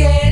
of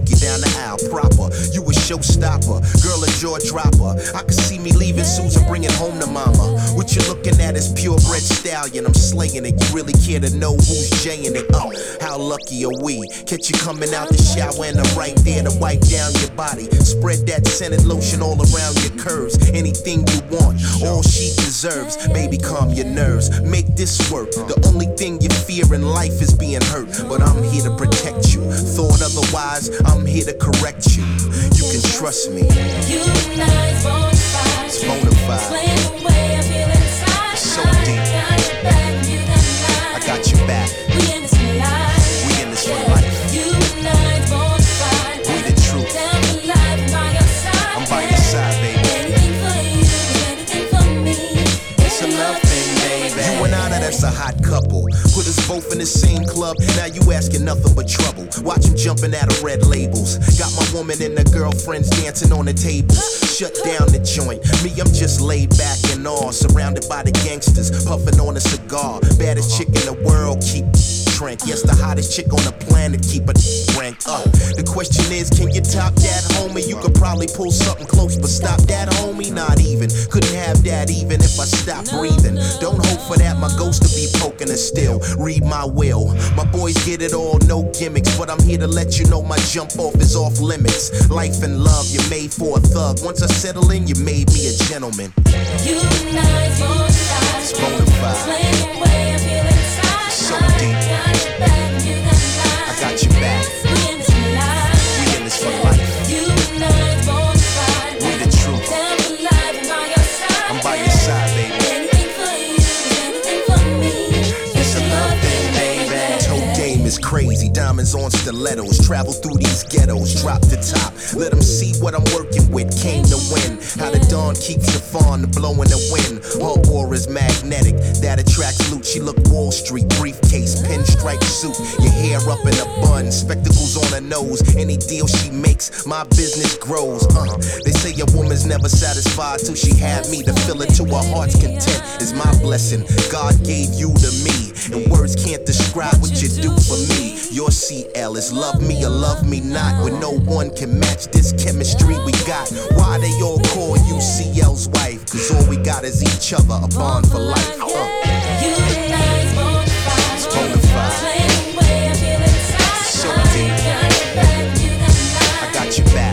walk you down the aisle proper. Showstopper, girl a jaw dropper. I can see me leaving Susan, bringing home to mama. What you looking at is purebred stallion. I'm slaying it. You really care to know who's jaying it? Oh, how lucky are we? Catch you coming out the shower and I'm right there to wipe down your body. Spread that scented lotion all around your curves. Anything you want, all she deserves. Baby, calm your nerves. Make this work. The only thing you fear in life is being hurt. But I'm here to protect you. Thought otherwise, I'm here to correct you. You can trust me. You and I's bona fide. It's bona fide. Explain the I feel inside. So deep. I got your back, you got mine. I got your back. We in this for life. We in this for life. You and I's bona fide. We the truth. Down for life, by your side. I'm by your side, baby. Anything for you, anything for me. It's a love thing, baby. You and I, now that's a hot couple. Both in the same club. Now you asking nothing but trouble. Watch him jumping out of red labels. Got my woman and the girlfriends dancing on the tables. Shut down the joint. Me, I'm just laid back and all. Surrounded by the gangsters. Puffing on a cigar. Baddest chick in the world. Keep trank. Yes, the hottest chick on the planet. Keep a rank up. The question is, can you top that, homie? You could probably pull something close, but stop that, homie. Not even. Couldn't have that even if I stopped breathing. Don't hope for that. My ghost to be poking us still. Read my will. My boys get it all, no gimmicks. But I'm here to let you know my jump off is off limits. Life and love, you're made for a thug. Once I settle in, you made me a gentleman. You and I's So deep. I got your back. Crazy. Diamonds on stilettos. Travel through these ghettos. Drop the top. Let them see what I'm working with. Came to win. How the dawn keeps the fawn blowing the wind. Her aura is magnetic. That attracts loot. She look Wall Street. Briefcase. Pinstripe suit. Your hair up in a bun. Spectacles on her nose. Any deal she makes, my business grows. Uh, they say a woman's never satisfied till she had me to fill it to her heart's content. Is my blessing. God gave you to me. And words can't describe what you do for me. Your CL is love me or love me not. When no one can match this chemistry we got. Why they all call you CL's wife? Cause all we got is each other, a bond for life. Uh, You and I's bona fide. it's bona fide. Explain the way I feel inside. So deep. Got your back, you got mine. I got your back.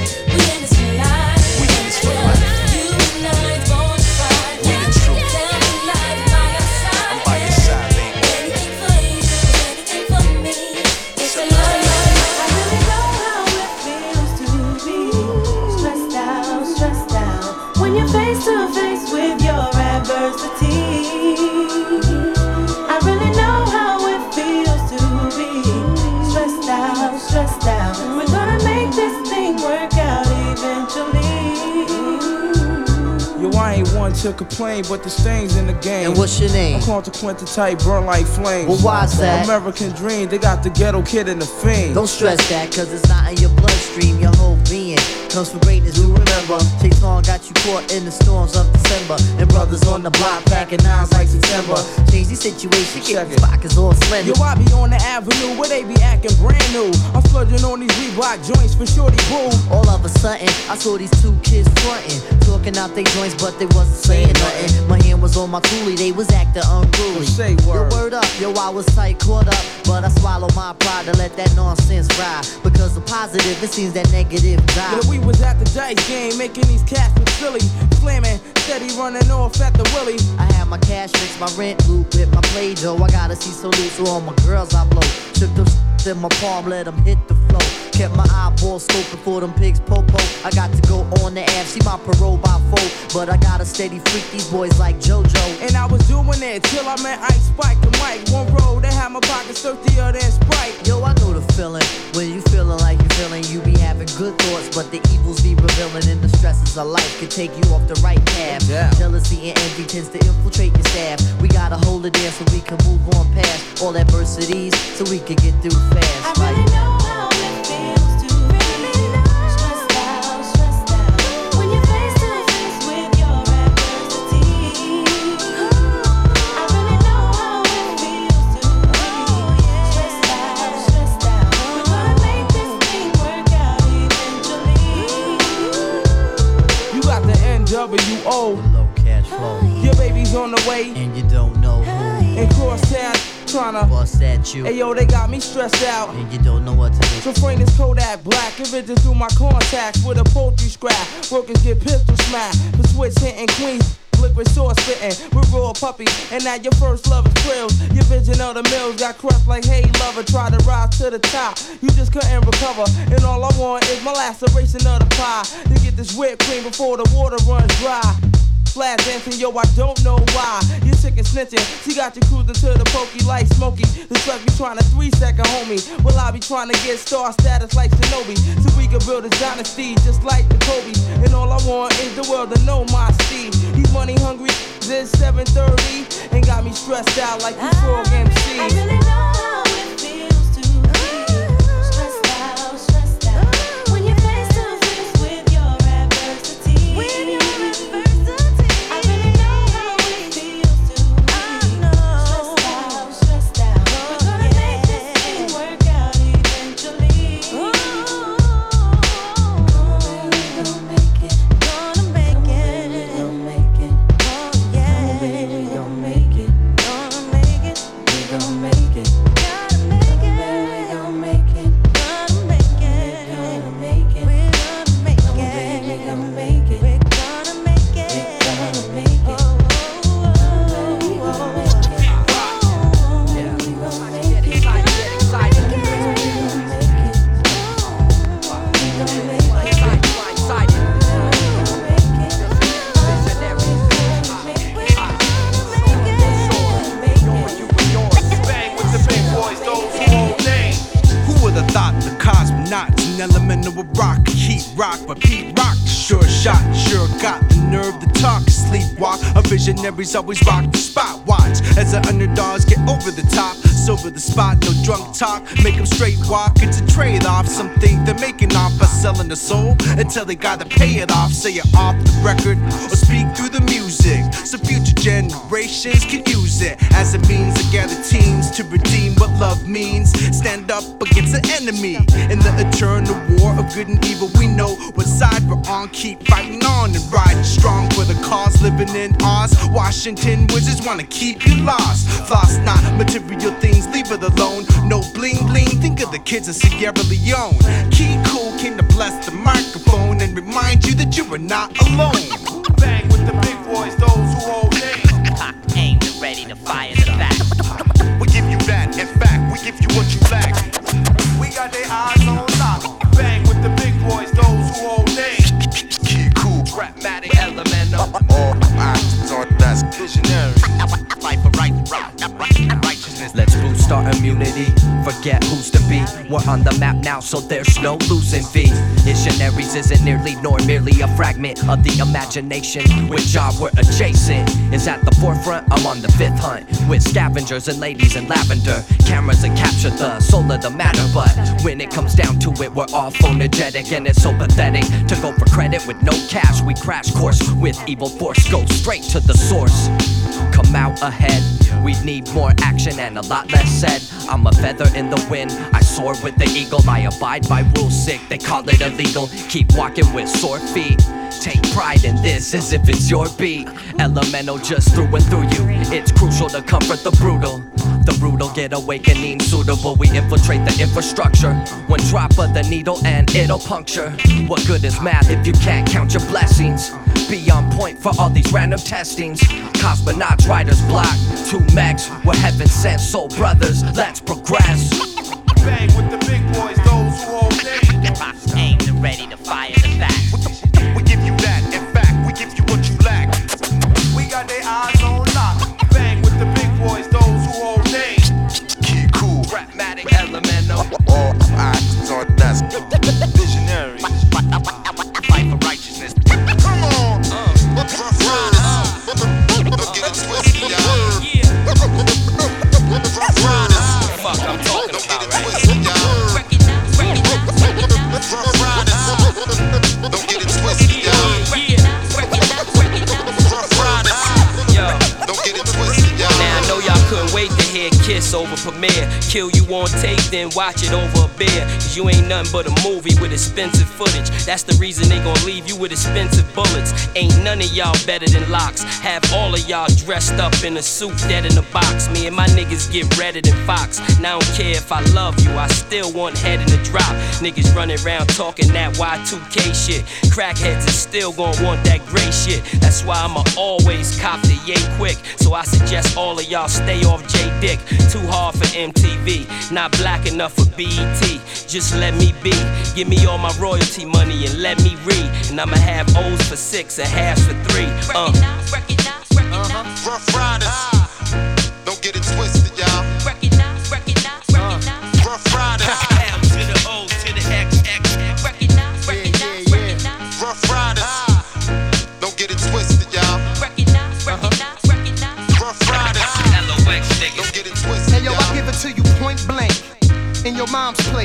To complain, but the stains in the game. And what's your name? I'm consequential type, burn like flames. Well, why's that? American dream, they got the ghetto kid in the fiend. Don't stress that, cause it's not in your bloodstream, your whole being comes from greatness, we remember. Chase Long got you caught in the storms of December. And brothers on the block packing nines like September. Change the situation, get the pockets all slender. Yo, I be on the avenue where they be acting brand new. I'm splurging on these Reebok joints for shorty boo. All of a sudden, I saw these two kids frontin', talking out their joints, but they wasn't saying nothing. My hand was on my toolie, they was acting unruly. Say word. Yo, word up, yo, I was tight, caught up, but I swallowed my pride to let that nonsense ride. Because the positive, it seems that negative die. Yeah, we was at the dice game, making these cats look silly. Slamming, steady running off at the willy. I have my cash fix, my rent loop with my play dough. I gotta see so loose, so all my girls I blow. Shook them in my palm, let them hit the flow. Kept my eyeball scoping for them pigs popo. I got to go on the app, see my parole by four. But I got a steady freak these boys like JoJo. And I was doing it till I met Ice Spike and Mike. One road, they had my pockets dirtier than Sprite. Yo, I know the feeling. When you feeling like you feeling, you be having good thoughts, but the evils be revealing, and the stresses of life can take you off the right path. Yeah. Jealousy and envy tends to infiltrate your staff. We gotta hold it there so we can move on past all adversities, so we can get through fast. I really know how it feels to be stressed out, stressed out when you're face to face with your adversity. I really know how it feels to be stressed out, stressed out. We're gonna make this thing work out eventually. You got the NWO, Low cash flow, your baby's on the way. and you don't know who In crosstown, tryna. bust at you, Hey yo, they got me stressed out. and you don't know what to do. So frame this Kodak black, if it just through my contacts with a poultry scrap. Workers get pistol smacked, the switch hitting queens. Liquid sauce spitting with raw puppies, and now your first love is krills. Your vision of the mills got crushed like hey lover. Try to rise to the top, you just couldn't recover. And all I want is my laceration of the pie to get this whipped cream before the water runs dry. Flash dancing, yo, I don't know why. You sick and snitching. She got you cruising to the pokey like Smokey. The truck be trying to three second homie. Well, I be trying to get star status like Shinobi. So we can build a dynasty just like the Kobe. And all I want is the world to know my Steve. He's money hungry, this 730. And got me stressed out like you frog MC. I really know always rock the spot. Watch as the underdogs get over the top, sober the spot, no drunk talk. Make them straight walk. It's a trade off. Something they're making off by selling the soul until they gotta pay it off. Say it off the record or speak through the music, so future generations can use it as a means to gather teams to redeem what love means. Stand up against the enemy in the eternal war of good and evil. On. Keep fighting on and riding strong for the cause. Living in Oz, Washington wizards wanna keep you lost. Floss not material things, leave it alone. No bling bling. Think of the kids of Sierra Leone. Key Kool came to bless the microphone and remind you that you are not alone. We're on the map now, so there's no losing V. Missionaries isn't nearly nor merely a fragment of the imagination. With job we're adjacent is at the forefront. I'm on the fifth hunt with scavengers and ladies in lavender. Cameras that capture the soul of the matter, but when it comes down to it, we're all phonegetic and it's so pathetic to go for credit with no cash. We crash course with evil force, go straight to the source. Come out ahead. We need more action and a lot less said. I'm a feather in the wind. I soar with the eagle. I abide by rules sick. They call it illegal. Keep walking with sore feet. Take pride in this as if it's your beat. Elemental just through and through you. It's crucial to comfort the brutal. The brutal get awakening suitable. We infiltrate the infrastructure. One drop of the needle and it'll puncture. What good is math if you can't count your blessings? Be on point for all these random testings. Kozmonautz, riders, block, two mechs. We're heaven sent soul brothers. Let's progress. Bang with the big boys, those who hold names. Aimed and ready to fire Over premiere. Kill you on tape, then watch it over a beer. Cause you ain't nothing but a movie with expensive footage. That's the reason they gon' leave you with expensive bullets. Ain't none of y'all better than Lox. Have all of y'all dressed up in a suit, dead in a box. Me and my niggas get redder than Fox. Now I don't care if I love you, I still want head in the drop. Niggas running around talking that Y2K shit. Crackheads is still gon' want that gray shit. That's why I'ma always cop the yay quick. So I suggest all of y'all stay off J Dick. Too hard for MTV, not black enough for BET. Just let me be. Give me all my royalty money and let me read. And I'ma have O's for six and halves for three. Uh. huh. Uh huh. Ruff Ryders.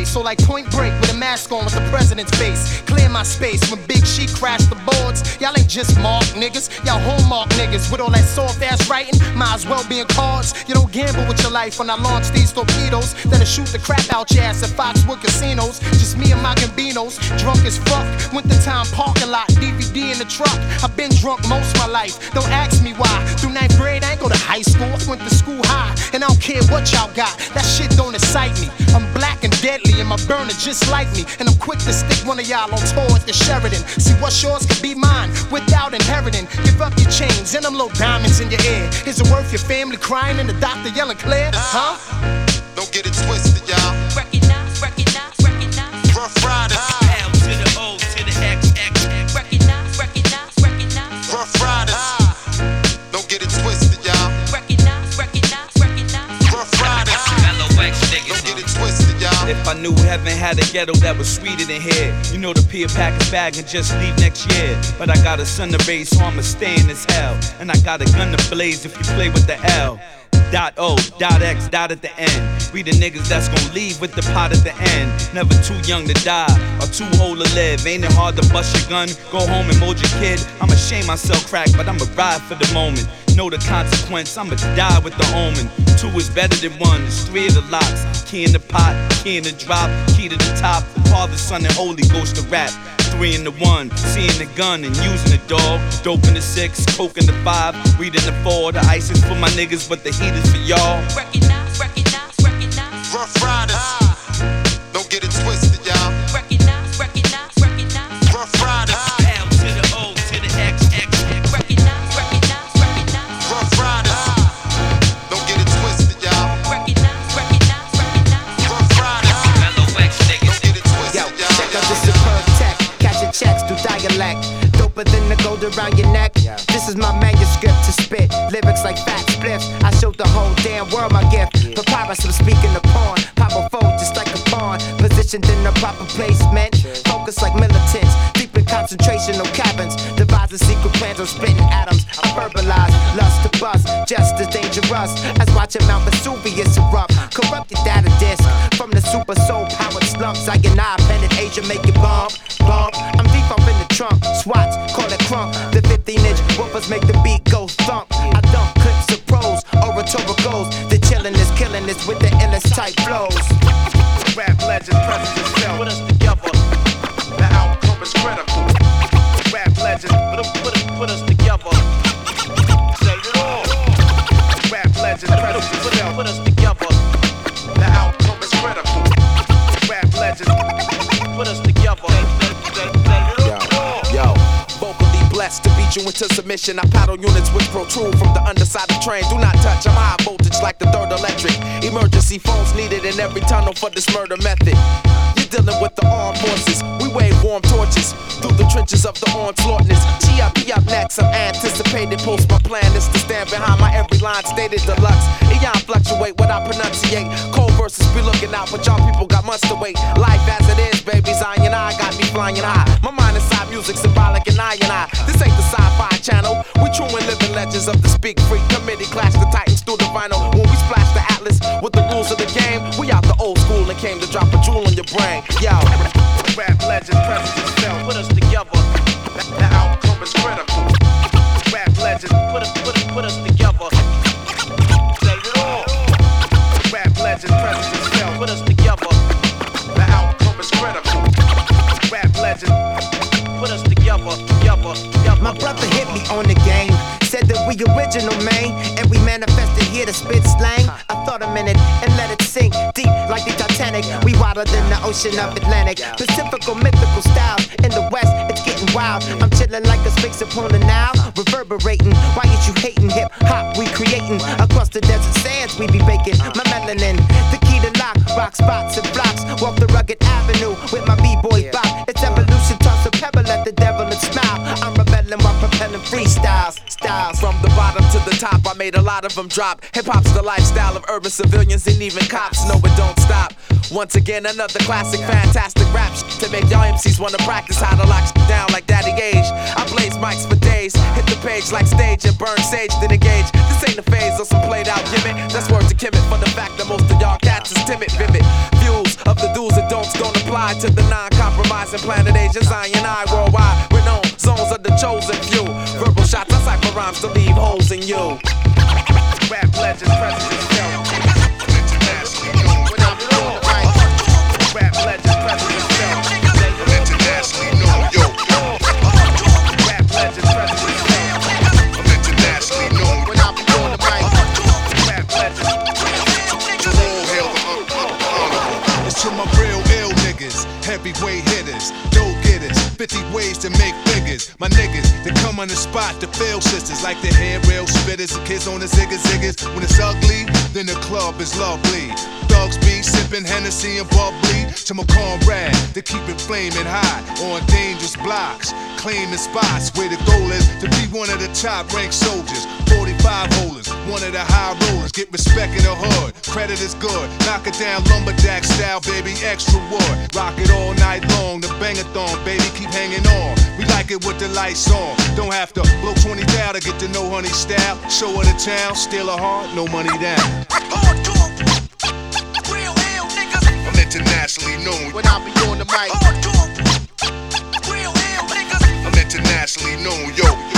So like point break with mask on with the president's face. Clear my space when Big She crashed the boards. Y'all ain't just mark niggas, y'all hallmark niggas with all that soft ass writing. Might as well be in cards. You don't gamble with your life when I launch these torpedoes that'll shoot the crap out your ass at Foxwood casinos. Just me and my gambinos, drunk as fuck. Winter time parking lot, DVD in the truck. I've been drunk most my life. Don't ask me why. Through ninth grade, I ain't go to high school. I went to school high, and I don't care what y'all got. That shit don't excite me. I'm black and deadly, and my burner just like me. And I'm quick to stick one of y'all on tour at the Sheraton. See what's yours could be mine without inheriting. Give up your chains and them little diamonds in your ear. Is it worth your family crying and the doctor yelling clear? Huh? Don't get it twisted, y'all. If I knew heaven had a ghetto that was sweeter than here, you know to peel pack his bag and just leave next year. But I got a son to raise, so I'ma stay in as hell. And I got a gun to blaze if you play with the L. Dot O, dot X, dot at the end. We the niggas that's gon' leave with the pot at the end. Never too young to die or too old to live. Ain't it hard to bust your gun? Go home and mold your kid. I'ma shame myself crack, but I'ma ride for the moment. Know the consequence, I'ma die with the omen. Two is better than one, it's three of the Lox. Key in the pot, key in the drop, key to the top. The Father, Son, and Holy Ghost to rap. Three in the one, seeing the gun and using the dog. Dope in the six, coke in the five, weed in the four. The ice is for my niggas, but the heat is for y'all. Ruff Ryders. Don't get it twisted, around your neck. Yeah. This is my manuscript to spit. Lyrics like fat spliffs. I showed the whole damn world my gift. Papyrus, I'm speaking the porn. Pop a phone just like a on, positioned in the proper placement. Focus like militants, deep in concentration, concentrational cabins. Devising secret plans on splitting atoms. I verbalize, lust to bust, just as dangerous as watching Mount Vesuvius erupt. Corrupted data disk from the super soul powered slumps. I and I pen Asia, make it bump, bump. I'm deep up in the trunk, swats, crunk. The 15 inch woofers make the beat go thump. I dump clips of pros, oratoricals. The chillin' is killing this with the illest type flows. Rap legend presses itself. You into submission. I paddle units which protrude from the underside of train. Do not touch, I'm high voltage like the third electric. Emergency phones needed in every tunnel for this murder method. You're dealing with the armed forces. We wave warm torches through the trenches of the onslaughtness. GIP up next, I'm anticipated. Post my plan is to stand behind my every line stated deluxe. Eon fluctuate what I pronunciate. Cold verses be looking out, but y'all people got months to wait. Life as it is, baby, Zion I got me flying high. My mind inside music symbolic and I and I. This ain't the channel. We true and living legends of the speak freak committee. Clash the titans through the vinyl. When we splash the atlas with the rules of the game, we out the old school and came to drop a jewel in your brain. Yo, Original, man. And we manifested here to spit slang. I thought a minute and let it sink deep like the Titanic. We wilder than the ocean of Atlantic. Pacifical mythical styles. In the west, it's getting wild. I'm chilling like a sphinx upon the Nile. Reverberating. Why is you hating hip hop? We creating. Across the desert sands, we be baking. My melanin, the key to lock. Rock spots and blocks. Walk the rugged avenue with my b-boy bop. It's evolution. Toss a pebble at the devil and smile. Freestyles. Styles. from the bottom to the top, I made a lot of them drop. Hip hop's the lifestyle of urban civilians and even cops. No, it don't stop. Once again, another classic, fantastic rap to make y'all MCs wanna practice how to lock down like Daddy Gage. I blaze mics for days, hit the page like stage and burn sage, then engage. This ain't a phase or some played out gimmick. That's word to Kimmit for the fact that most of y'all cats is timid, vivid. Views of the do's and don'ts don't apply to the non-compromising planet Asians. I and I worldwide, renowned zones of the chosen few. Verbal shots, I cipher rhymes to leave holes in you. Rap legend presses itself. Internationally known. When I'm on the mic. Rap legend presses itself. Internationally known. Yo. Rap legend presses itself. Internationally known. All hail the. It's to my real ill niggas, heavyweight hitters, dough getters, 50 ways to make figures. My niggas that come on the spot to fail sisters, like the head rail spitters, the kids on the zigga ziggers. When it's ugly, then the club is lovely. Dogs be sipping Hennessy and bubbly to my comrade to keep it flaming hot on dangerous blocks, claiming spots where the goal is to be one of the top ranked soldiers. 45 holders, one of the high rollers, get respect in the hood. Credit is good, knock it down lumberjack style, baby, extra wood. Rock it all night long, the bangathon, baby, keep hanging on. We like it with the lights on. Don't have to blow 20 down to get to know honey style. Show her the town, steal her heart, no money down. Hardcore, real hell niggas. I'm internationally known. When I be on the mic. Hardcore, real hell niggas. I'm internationally known. Yo.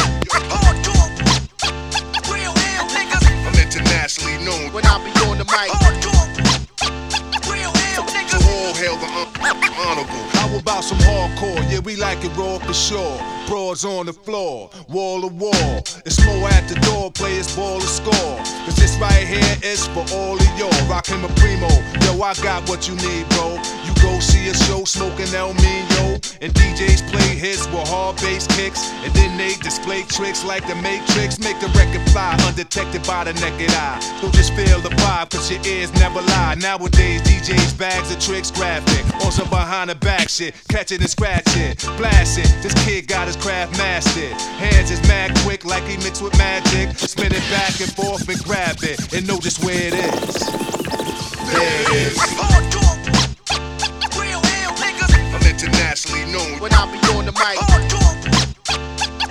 When I be on the mic. So all hail the un- honorable. How about some hardcore? Yeah, we like it raw for sure. Broads on the floor, wall to wall. It's more at the door, players ball to score. Cause this right here is for all of y'all. Rockin' my primo. Yo, I got what you need, bro. Go see a show smoking El Mino. And DJs play hits with hard bass kicks. And then they display tricks like the Matrix. Make the record fly undetected by the naked eye. Don't just feel the vibe, cause your ears never lie. Nowadays, DJs bags of tricks graphic. On some behind the back shit. Catch it and scratch it. Blast it. This kid got his craft mastered. Hands is mad quick like he mixed with magic. Spin it back and forth and grab it. And know just where it is. There it is. When I be on the mic. Hard talk,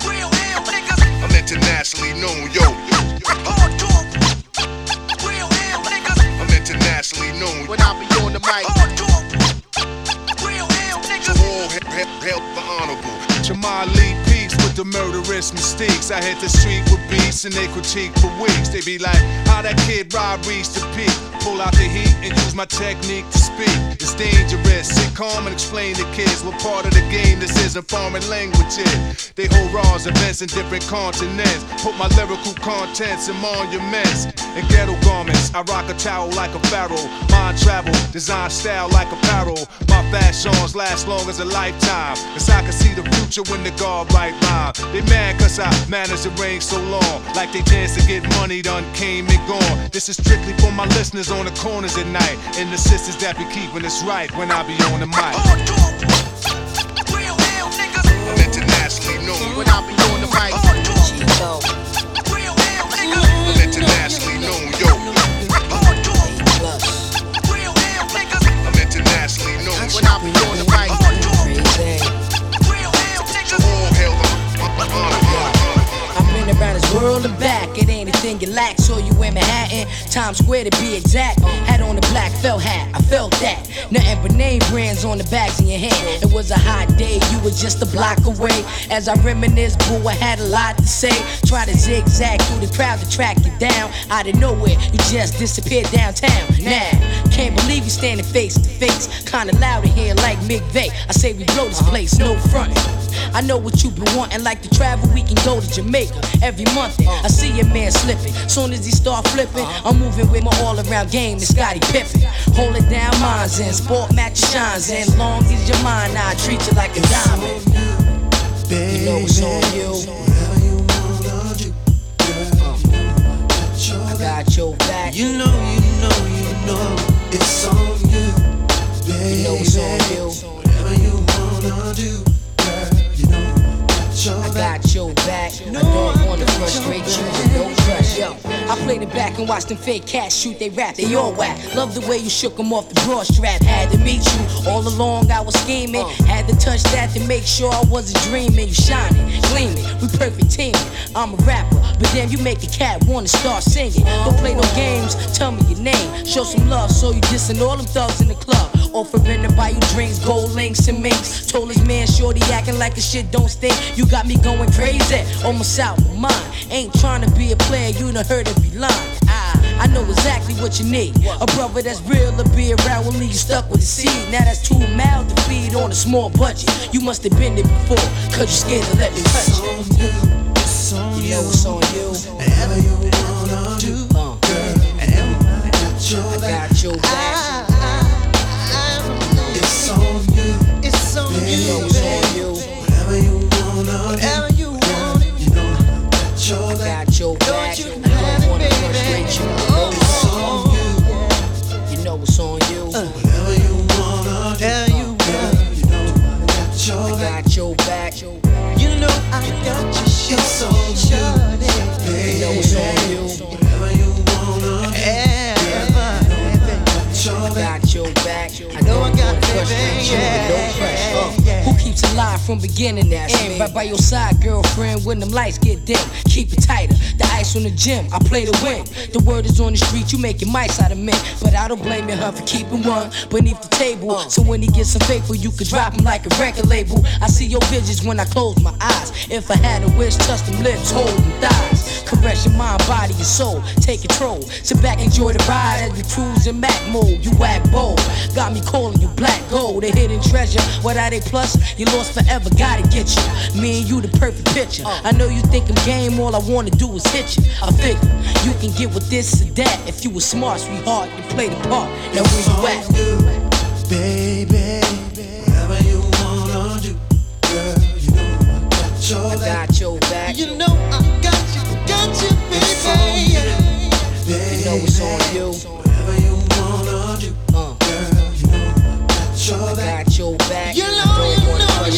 real hell niggas. I'm internationally known, yo. Yo, yo, we're hell, niggas. I'm internationally known. When I be on the mic. So all he- he- help the honorable. Jamal Lee the murderous mistakes. I hit the street with beats and they critique for weeks. They be like, how that kid Rob reached the peak. Pull out the heat and use my technique to speak. It's dangerous. Sit calm and explain to kids what part of the game this is in foreign languages. They hold raws, events in different continents. Put my lyrical contents in monuments. In ghetto garments, I rock a towel like a pharaoh. Mind travel, design style like apparel. My fashions last long as a lifetime. Cause I can see the future when the guard right rhyme. They mad cause I managed to reign so long. Like they chance to get money done came and gone. This is strictly for my listeners on the corners at night. And the sisters that be keeping us right when I be on the mic. I'm internationally known. When I be world and back. It ain't a thing you lack. Saw you in Manhattan, Times Square to be exact. Had on a black felt hat, I felt that. Nothing but name brands on the bags in your hand. It was a hot day, you were just a block away. As I reminisce, boo, I had a lot to say. Try to zigzag through the crowd to track you down. Out of nowhere, you just disappeared downtown. Now, can't believe you standing face to face. Kinda loud in here like Vay. I say we blow this place, no front. I know what you've been wanting, like to travel, we can go to Jamaica every month. I see your man slipping. Soon as he start flipping, I'm moving with my all around game, the Scottie Pippen. Hold it down, mine's in. Sport match shines in. Long as your mind, I treat you like a diamond. You know it's on you. Uh, I got your back. You know, you know, you know I played it back and watched them fake cats shoot they rap, they all whack. Love the way you shook them off the broad strap. Had to meet you all along, I was scheming. Uh. Had to touch that to make sure I wasn't dreaming. You shining, gleaming, we perfect teaming. I'm a rapper, but damn, you make a cat wanna start singing. Don't play no games, tell me your name. Show some love, so you dissing all them thugs in the club. Offering to buy you drinks, gold links and minks. Told his man, shorty acting like the shit don't stink. You got me going crazy, almost out my mind. Ain't trying to be a player, you done heard every line. I, I know exactly what you need. A brother that's real to be around will leave you stuck with the seed. Now that's too mild to feed on a small budget. You must have been there before, cause you're scared to let me touch it. You know it's on you. Whatever you wanna do, uh, girl. I got your back. Ah, ah, ah, it's on you. It's on You you. know it's on you. Whatever you wanna Whatever you want. You know I got your back. got your back. don't wanna your on you. You know it's on you. Whatever you wanna I got your back. I know I got to frustrate you Who keeps it live from beginning to end? Right by your side, girlfriend, when them lights get dim. Keep it tighter. The ice on the gym, I play to win. The word is on the street, you making mics out of men. But I don't blame your her for keeping one beneath the table. Uh. So when he gets unfaithful, you can drop him like a record label. I see your visions when I close my eyes. If I had a wish, touch them lips, hold them thighs. Caress your mind, body, and soul. Take control. Sit back, enjoy the ride as we cruise in Mac mode. You act bold. Got me calling you black gold, a hidden treasure. What are they plus, you lost forever. Gotta get you. Me and you, the perfect picture. I know you think I'm game, all I wanna do is hit you. I figure you can get with this or that. If you were smart, sweetheart, you play the part. Now where you at? Baby, whatever you wanna do, girl, you know I got your I back. got your back. You know I got you, got you, baby. You know it's on you. Whatever you wanna do, Uh, girl, you know I got your I back. got your back. You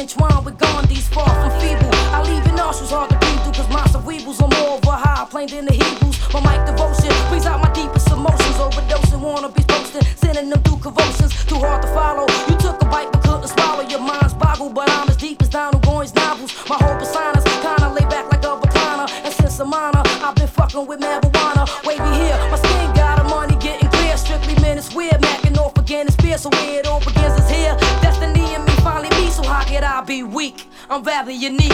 entwined with Gandhi's far from feeble. I leave your nostrils hard to breathe through, cause my cerebrals are more of a high plane than the Hebrews. My mic devotion brings out my deepest emotions. Overdosing, wanna be posting, sending them through convulsions. Too hard to follow. You took a bite but couldn't swallow. Your mind's boggled, but I'm as deep as Donald Goines novels. My whole persona's kinda laid back like a recliner. And since I'm minor, I've been fucking with marijuana. Wavy here, my skin got a money getting clear. Strictly men, it's weird. Macking off again, it's fear. So where it be weak? I'm rather unique.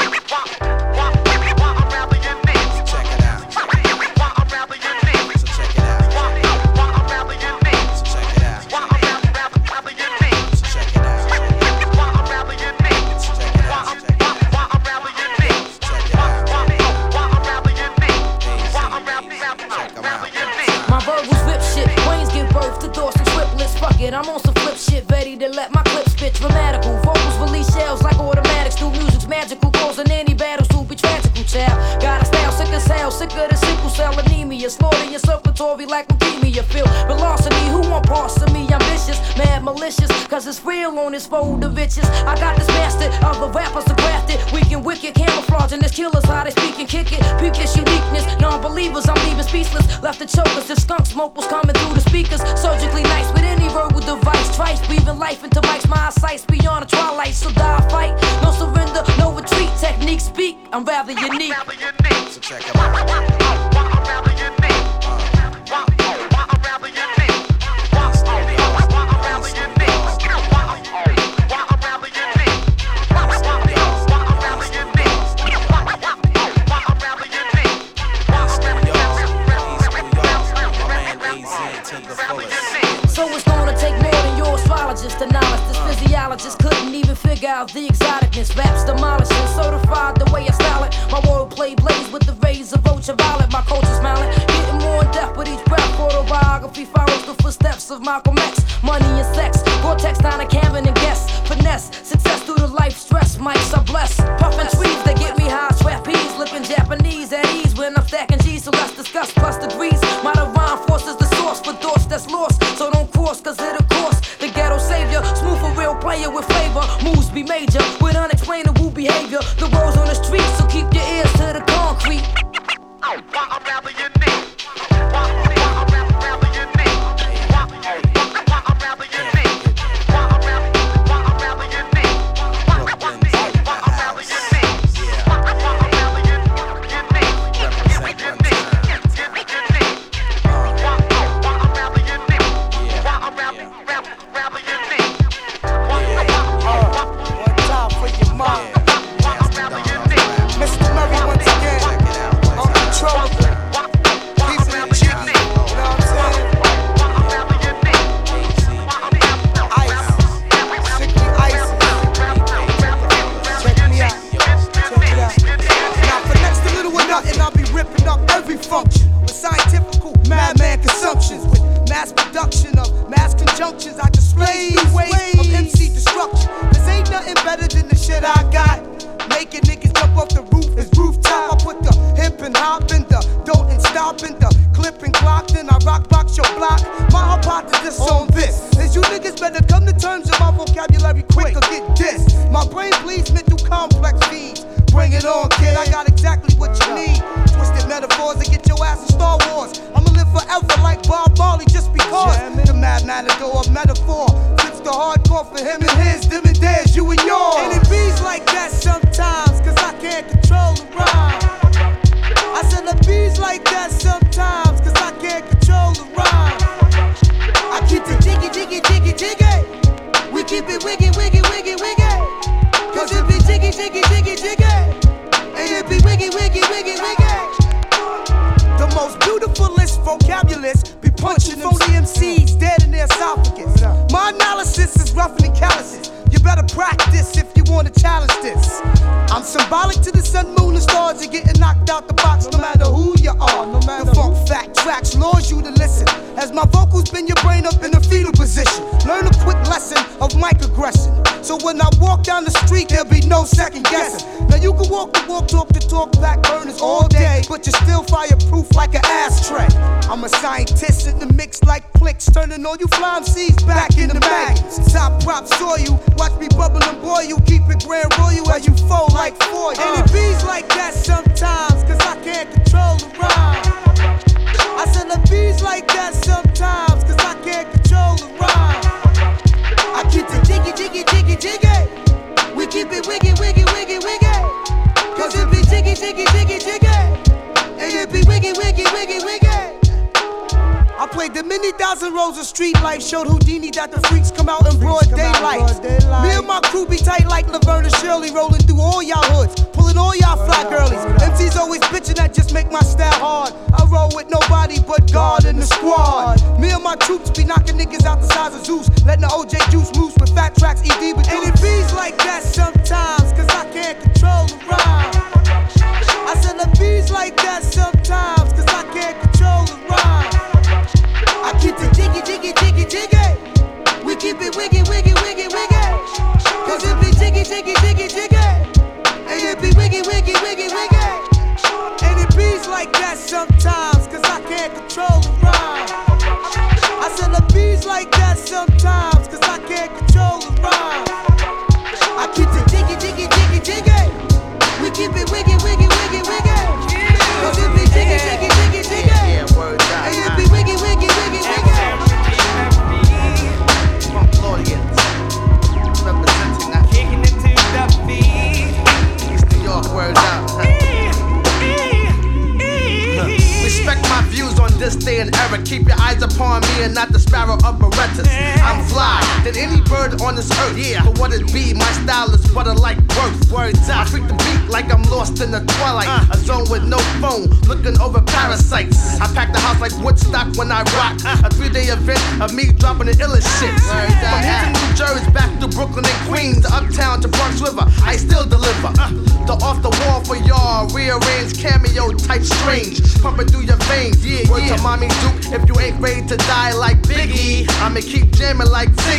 Sick sicker than sickle cell anemia, slaughter your circulatory like malicious, cause it's real on this fold of bitches. I got this master of the rappers to craft it. Weak and wicked, camouflaging this killers, how they speak and kick it. Peep this uniqueness, non believers, I'm leaving speechless. Left the chokers, the skunk smoke was coming through the speakers. Surgically nice with any verbal device. Twice breathing life into mics, my sights beyond the twilight. So die, fight, no surrender, no retreat. Technique speak, I'm rather unique. So check it out. out the exoticness. Raps demolishing, certified the way I style it. My wordplay blaze with the rays of ultraviolet. My culture smiling, getting more in depth with each breath. Autobiography follows the footsteps of Malcolm X. Money and sex, vortex down a cabin and guess. Finesse, success through the life stress. Mics are blessed. Be major showed Houdini that the freaks come out in broad daylight. Me and my crew be tight like Laverne and Shirley, rolling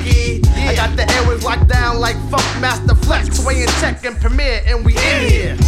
Ziggy. I got the airwaves locked down like Funk Master Flex, Sway and Tech and Premier, and we in here.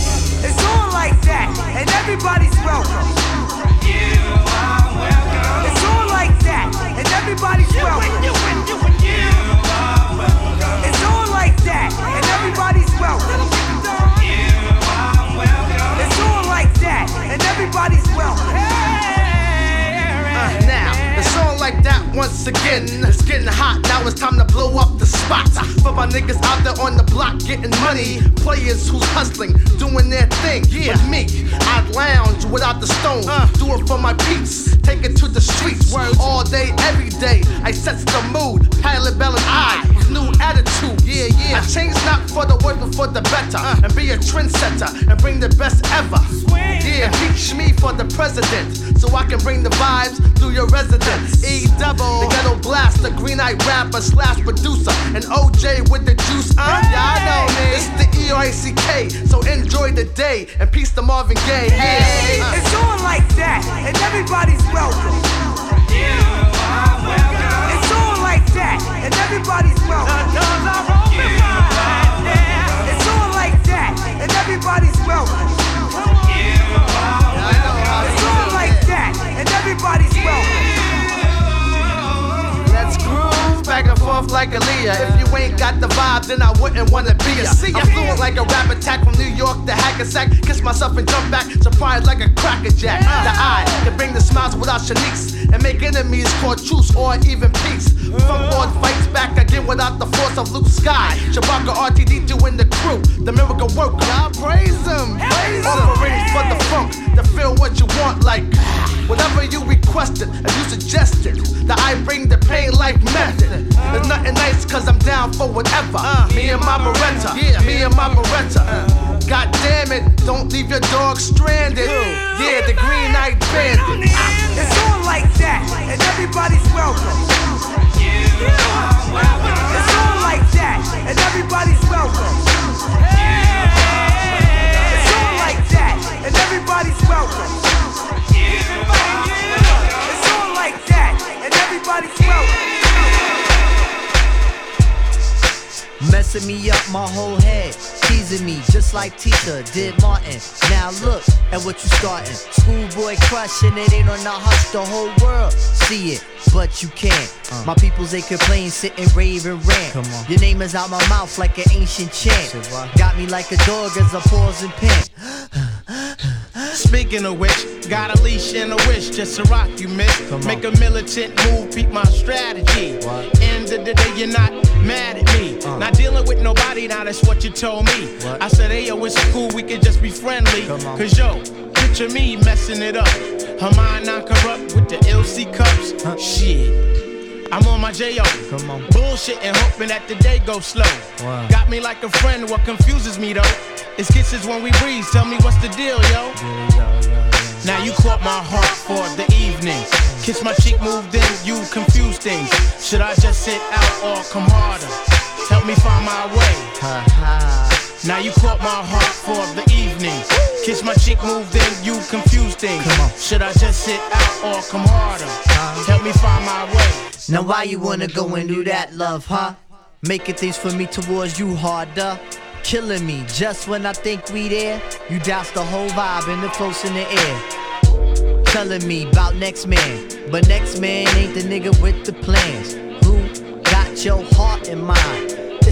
Once again. It's getting hot, now it's time to blow up the spot. For my niggas out there on the block getting money. Players who's hustling, doing their thing. Yeah. With me, I lounge without the stone. Uh. Do it for my peeps, take it to the streets. All day, every day, I sets the mood. Patti LaBelle and I, new attitude. Yeah, yeah. I change not for the worse, but for the better. Uh. And be a trendsetter and bring the best ever. Yeah, impeach me for the president. So I can bring the vibes through your residence. E double, the ghetto blast, the green eyed rapper slash producer. And OJ with the juice. Uh, yeah, I know, man. It's the E R A C K. So enjoy the day and peace to Marvin Gaye. Hey, Yeah. it's all like that, and everybody's welcome. It's all like that, and everybody's welcome. It's all like that, and everybody's welcome. And everybody's welcome. Let's groove back and forth like Aaliyah. If you ain't got the vibe, then I wouldn't wanna be ya. I'm fluent like a rap attack from New York to Hackensack. Kiss myself and jump back, surprised like a cracker jack. The eye can bring the smiles without Shanice and make enemies call truce or even peace. From board fights back again without the force of Luke Sky. Shabaka RTD doing the crew, the miracle work. God praise him. Praise Offerings for the funk to feel what you want like. Whatever you requested and you suggested, that I bring the pain like method. There's nothing nice cause I'm down for whatever. Uh. me and my Beretta, yeah, me and my Beretta. Uh. God damn it, don't leave your dog stranded. Yeah, the green eyed bandit. Ah. It's all like that, and everybody's welcome. It's all like that, and everybody's welcome. It's all like that, and everybody's welcome. It's all like that, messing me up my whole head. Teasing me just like Tita did Martin. Now look at what you starting. Schoolboy crushing it ain't on the hush. The whole world see it, but you can't. Uh. My peoples they complain, sit and rave and rant. Come on. Your name is out my mouth like an ancient chant. Got me like a dog as I pause and pant. Speaking of which, got a leash and a wish just to rock you, miss. Make a militant move, beat my strategy. End of the day, you're not mad at me. Not dealing with nobody, now that's what you told me. I said, hey, yo, it's cool, we can just be friendly. Cause yo, picture me messing it up. Her mind not corrupt with the LC cups. Huh? Shit. I'm on my J.O. Come on. Bullshit and hoping that the day goes slow. Wow. Got me like a friend, what confuses me though? It's kisses when we breathe, tell me what's the deal, yo. Now you caught my heart for the evening. Kiss my cheek, moved in, you confuse things. Should I just sit out or come harder? Help me find my way. Now you caught my heart for the evening. Kiss my cheek, moved in, you confuse things. Should I just sit out or come harder? Help me find my way. Now why you wanna go and do that, love, huh? Making things for me towards you harder. Killing me just when I think we there. You douse the whole vibe and the floats in the air. Telling me about next man, but next man ain't the nigga with the plans. Who got your heart in mind?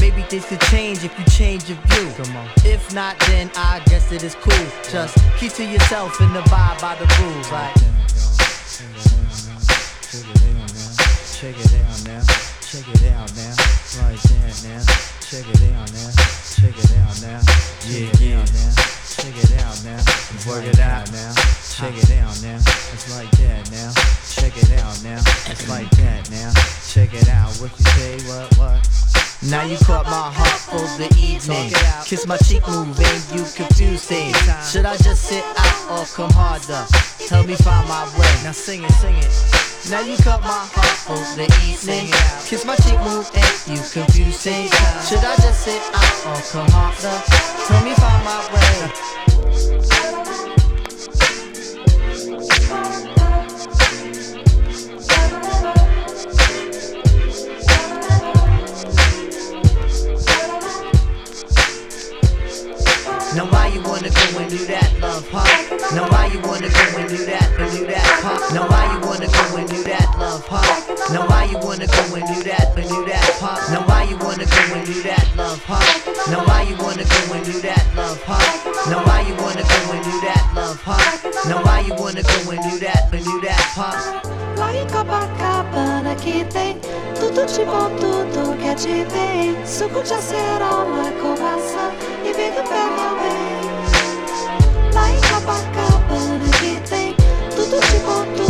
Maybe things could change if you change your view. Come on. If not, then I guess it is cool. Just keep to yourself and abide by the rules, right? Check it out now. Check it out now. Check Right there now. Check it out now. Check it out now. Yeah, yeah. Now. Check it out now. Work it out now. Check it out now. It's like that now. Check it out now. It's like that now. Check it out. What you say? What? What? Now you caught my heart for the evening. Kiss my cheek, move and you confuse things. Should I just sit out or come harder? Help me find my way. Now sing it, sing it. Now you caught my heart for the evening. Kiss my cheek, move and you confuse things. Should I just sit out or come harder? Help me find my way. Now why you wanna go and do that, love, huh? Now why you wanna go and do that, and do that, huh? Now why you wanna go and do that, love? Now why you wanna go and do that, and do that, huh? Now why you wanna go and do that, love, huh? Now why you wanna go and do that, love, huh? Now why you wanna go and do that, love, huh? Now why you wanna go and do that, and do that, huh? Lá em Copacabana que tem tudo de bom, tudo que é de bem. Suco de acerola com maçã e pé, meu bem. Lá em Copacabana que tem tudo de bom, tudo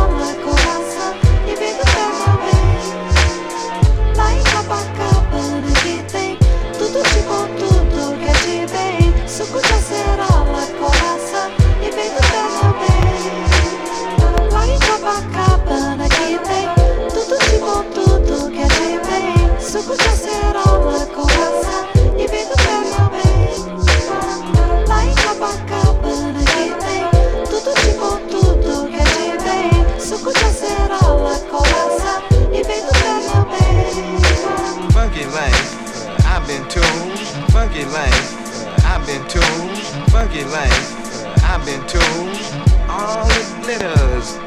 Funky life, I've been told. All it glitters.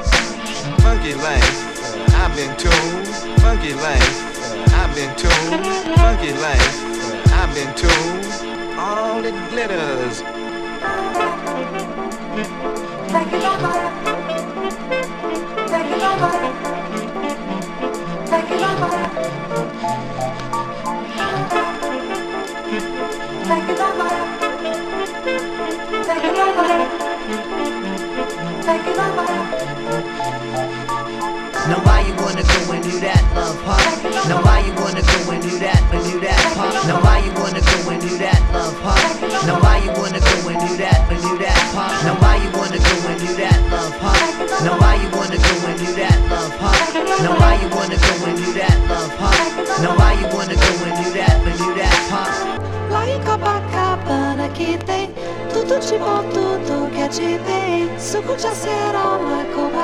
Funky life, I've been told. Funky life, I've been told. Funky life, I've been told. All it glitters. Take it Now why you wanna go and do that, love, huh? Now why you wanna go and do that, but do that, huh? Now why you wanna go and do that, love, huh? Now why you wanna go and do that, but do that, huh? Now why you wanna go and do that, love, huh? Now why you wanna go and do that, love, huh? Now why you wanna go and do that, but do that, huh? Like a baka, but I can't bom, tudo que é de bem. Suco de acerola com maçã e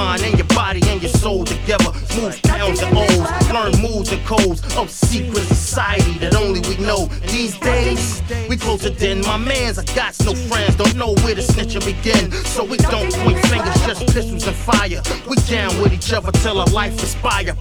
mind and your body and your soul together. Move pounds and O's, learn moves and codes of secret society that only we know. These days, we closer than my mans. I got no friends, don't know where to snitch and begin. So we don't point fingers, just pistols and fire. We down with each other till our life up.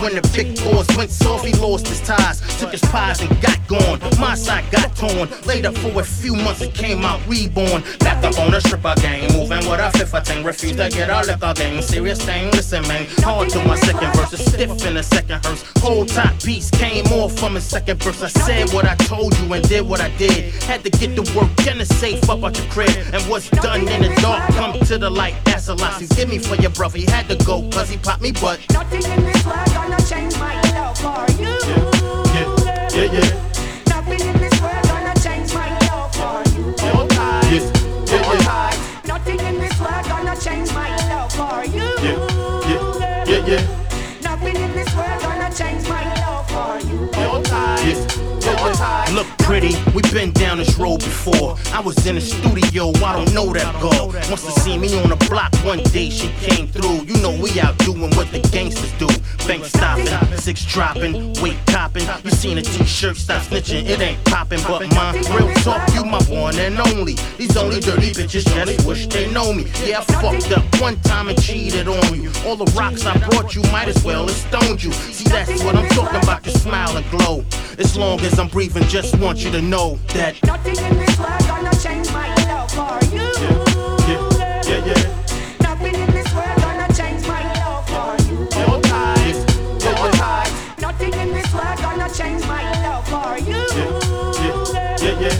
When the big boss went soft, he lost his ties. Took his pies and got gone. My side got torn. Later, for a few months, it came out reborn. Back up on the stripper game. Moving with a fifth, I. Refuse to get our liquor game. Serious thing, listen, man. Hard to my second verse. It's stiff in the second verse. Whole top piece came off from his second verse. I said what I told you and did what I did. Had to get the work and the safe up out the crib. And what's done in the dark come to the light. That's a lot. You give me for your brother. He had to go cause he popped me butt. Nothing in this world gonna change my love for you. Yeah, yeah, yeah. Nothing yeah, yeah, yeah. Nothing in this world gonna change my love for you. Look pretty, we been down this road before. I was in the studio, I don't know that girl. Must have seen me on the block one day, she came through. You know we out doing what the gangsters do. Bank stopping, six dropping, weight copping. You seen a t-shirt, stop snitching, it ain't popping. But my real talk, you my one and only. These only dirty bitches just wish they know me. Yeah, I fucked up one time and cheated on you. All the rocks I brought you might as well have stoned you. See, that's what I'm talking about, your smile and glow. As long as I'm breathing, just want you to know that. Nothing in this world gonna change my love for you. Yeah, yeah, yeah. Nothing in this world gonna change my love for you. Nothing in this world gonna change my love for you. Yeah, yeah.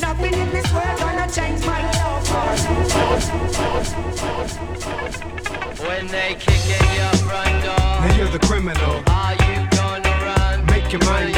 Nothing in this world gonna change my love for you. When they kick in your front door, Now you're the criminal. are you gonna run? Make your mind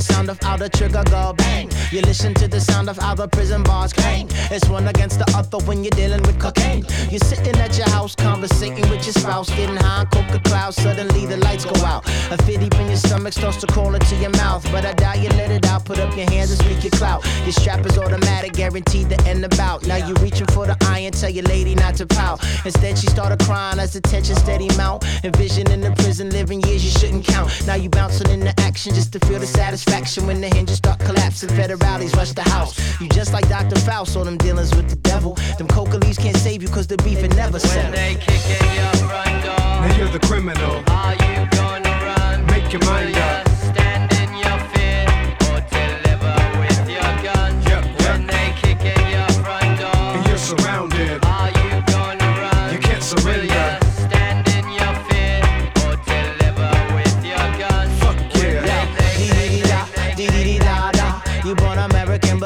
the sound of how the trigger go bang. You listen to the sound of how the prison bars clang. It's one against the other when you're dealing with cocaine. You're sitting at your house, conversating with your spouse, getting high coca clouds. Suddenly the lights go out. A fit in your stomach starts to crawl into your mouth. But I doubt you let it out. Put up your hands and speak your clout. Your strap is automatic, guaranteed to end the bout. Now you're reaching for the iron, tell your lady not to pout. Instead, she started crying as the tension steady mount. Envisioning the prison living years you shouldn't count. Now you bouncing into action just to feel the satisfaction when the hinges start collapsing. Federales rush the house. You just like Dr. Faust on them dealings with the devil. Them coca leaves can't save you cause the beef it never settle. Now you're the criminal. Are you gonna run? Make your mind up.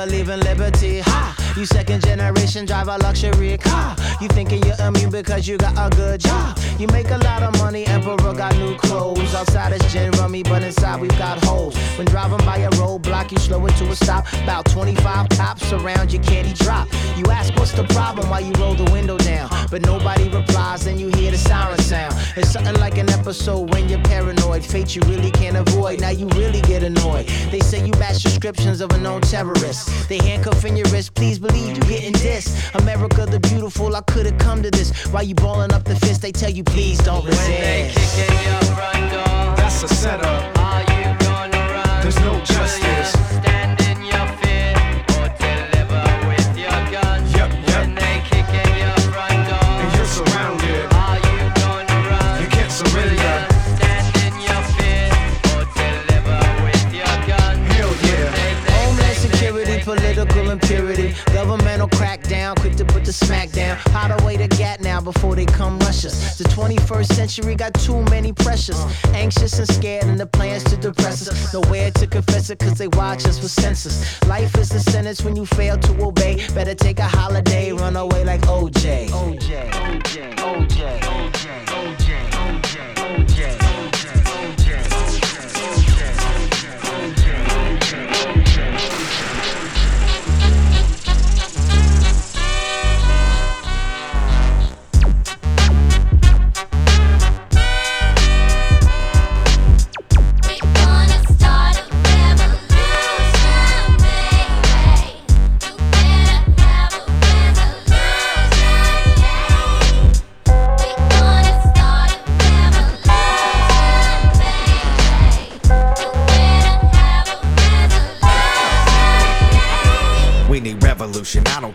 Believe in liberty. Ha! You second generation, drive a luxury car. You thinking you're immune because you got a good job. You make a lot of money, Emperor got new clothes. Outside it's gin rummy, but inside we've got holes. When driving by a roadblock, you slow it to a stop. About 25 cops around you, candy drop. You ask what's the problem while you roll the window down. But nobody replies, and you hear the siren sound. It's something like an episode when you're paranoid. Fate you really can't avoid, now you really get annoyed. They say you match descriptions of a known terrorist. They handcuff in your wrist, please believe you're getting this. America the beautiful, I could've come to this. While you balling up the fist, they tell you please don't resist. That's a setup. Are you gonna run? There's no justice. Governmental crackdown, quick to put the smack down. How to wait a gat now before they come rush us. The 21st century got too many pressures. Anxious and scared, and the plans to depress us. Nowhere to confess it, cause they watch us with censors. Life is a sentence when you fail to obey. Better take a holiday, run away like OJ. OJ, OJ, OJ, OJ, OJ,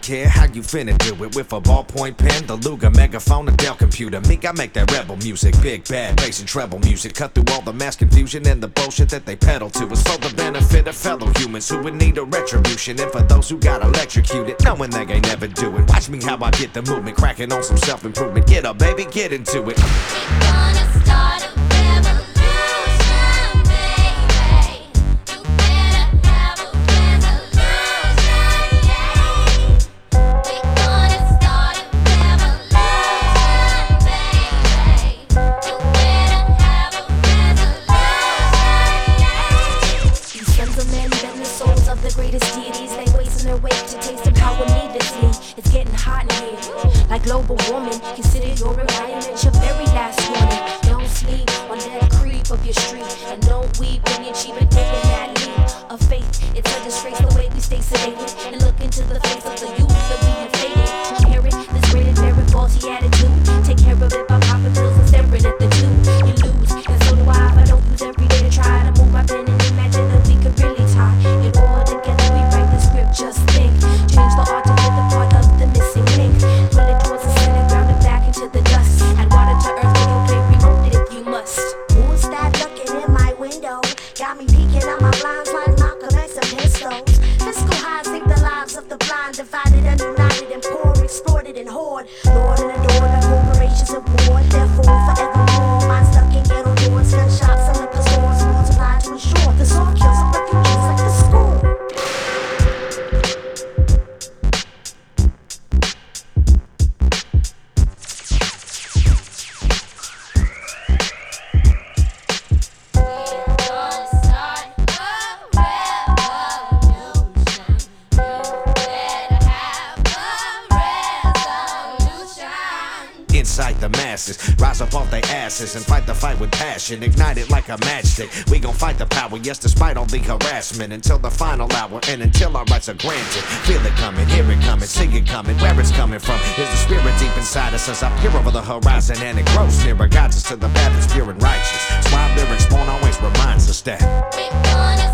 care how you finna do it with a ballpoint pen, the Luger megaphone, and Dell computer. Me, I make that rebel music, big bad bass and treble music. Cut through all the mass confusion and the bullshit that they peddle to. us for the benefit of fellow humans who would need a retribution, and for those who got electrocuted, knowing they ain't never do it. Watch me how I get the movement, cracking on some self improvement. Get up, baby, get into it. These here. Like Up off their asses and fight the fight with passion. Ignite it like a matchstick. We gon' fight the power, yes, despite all the harassment. Until the final hour and until our rights are granted. Feel it coming, hear it coming, see it coming. Where it's coming from is the spirit deep inside us as I peer over the horizon and it grows nearer. Guides us to the path that's pure and righteous. That's why lyrics born always reminds us that.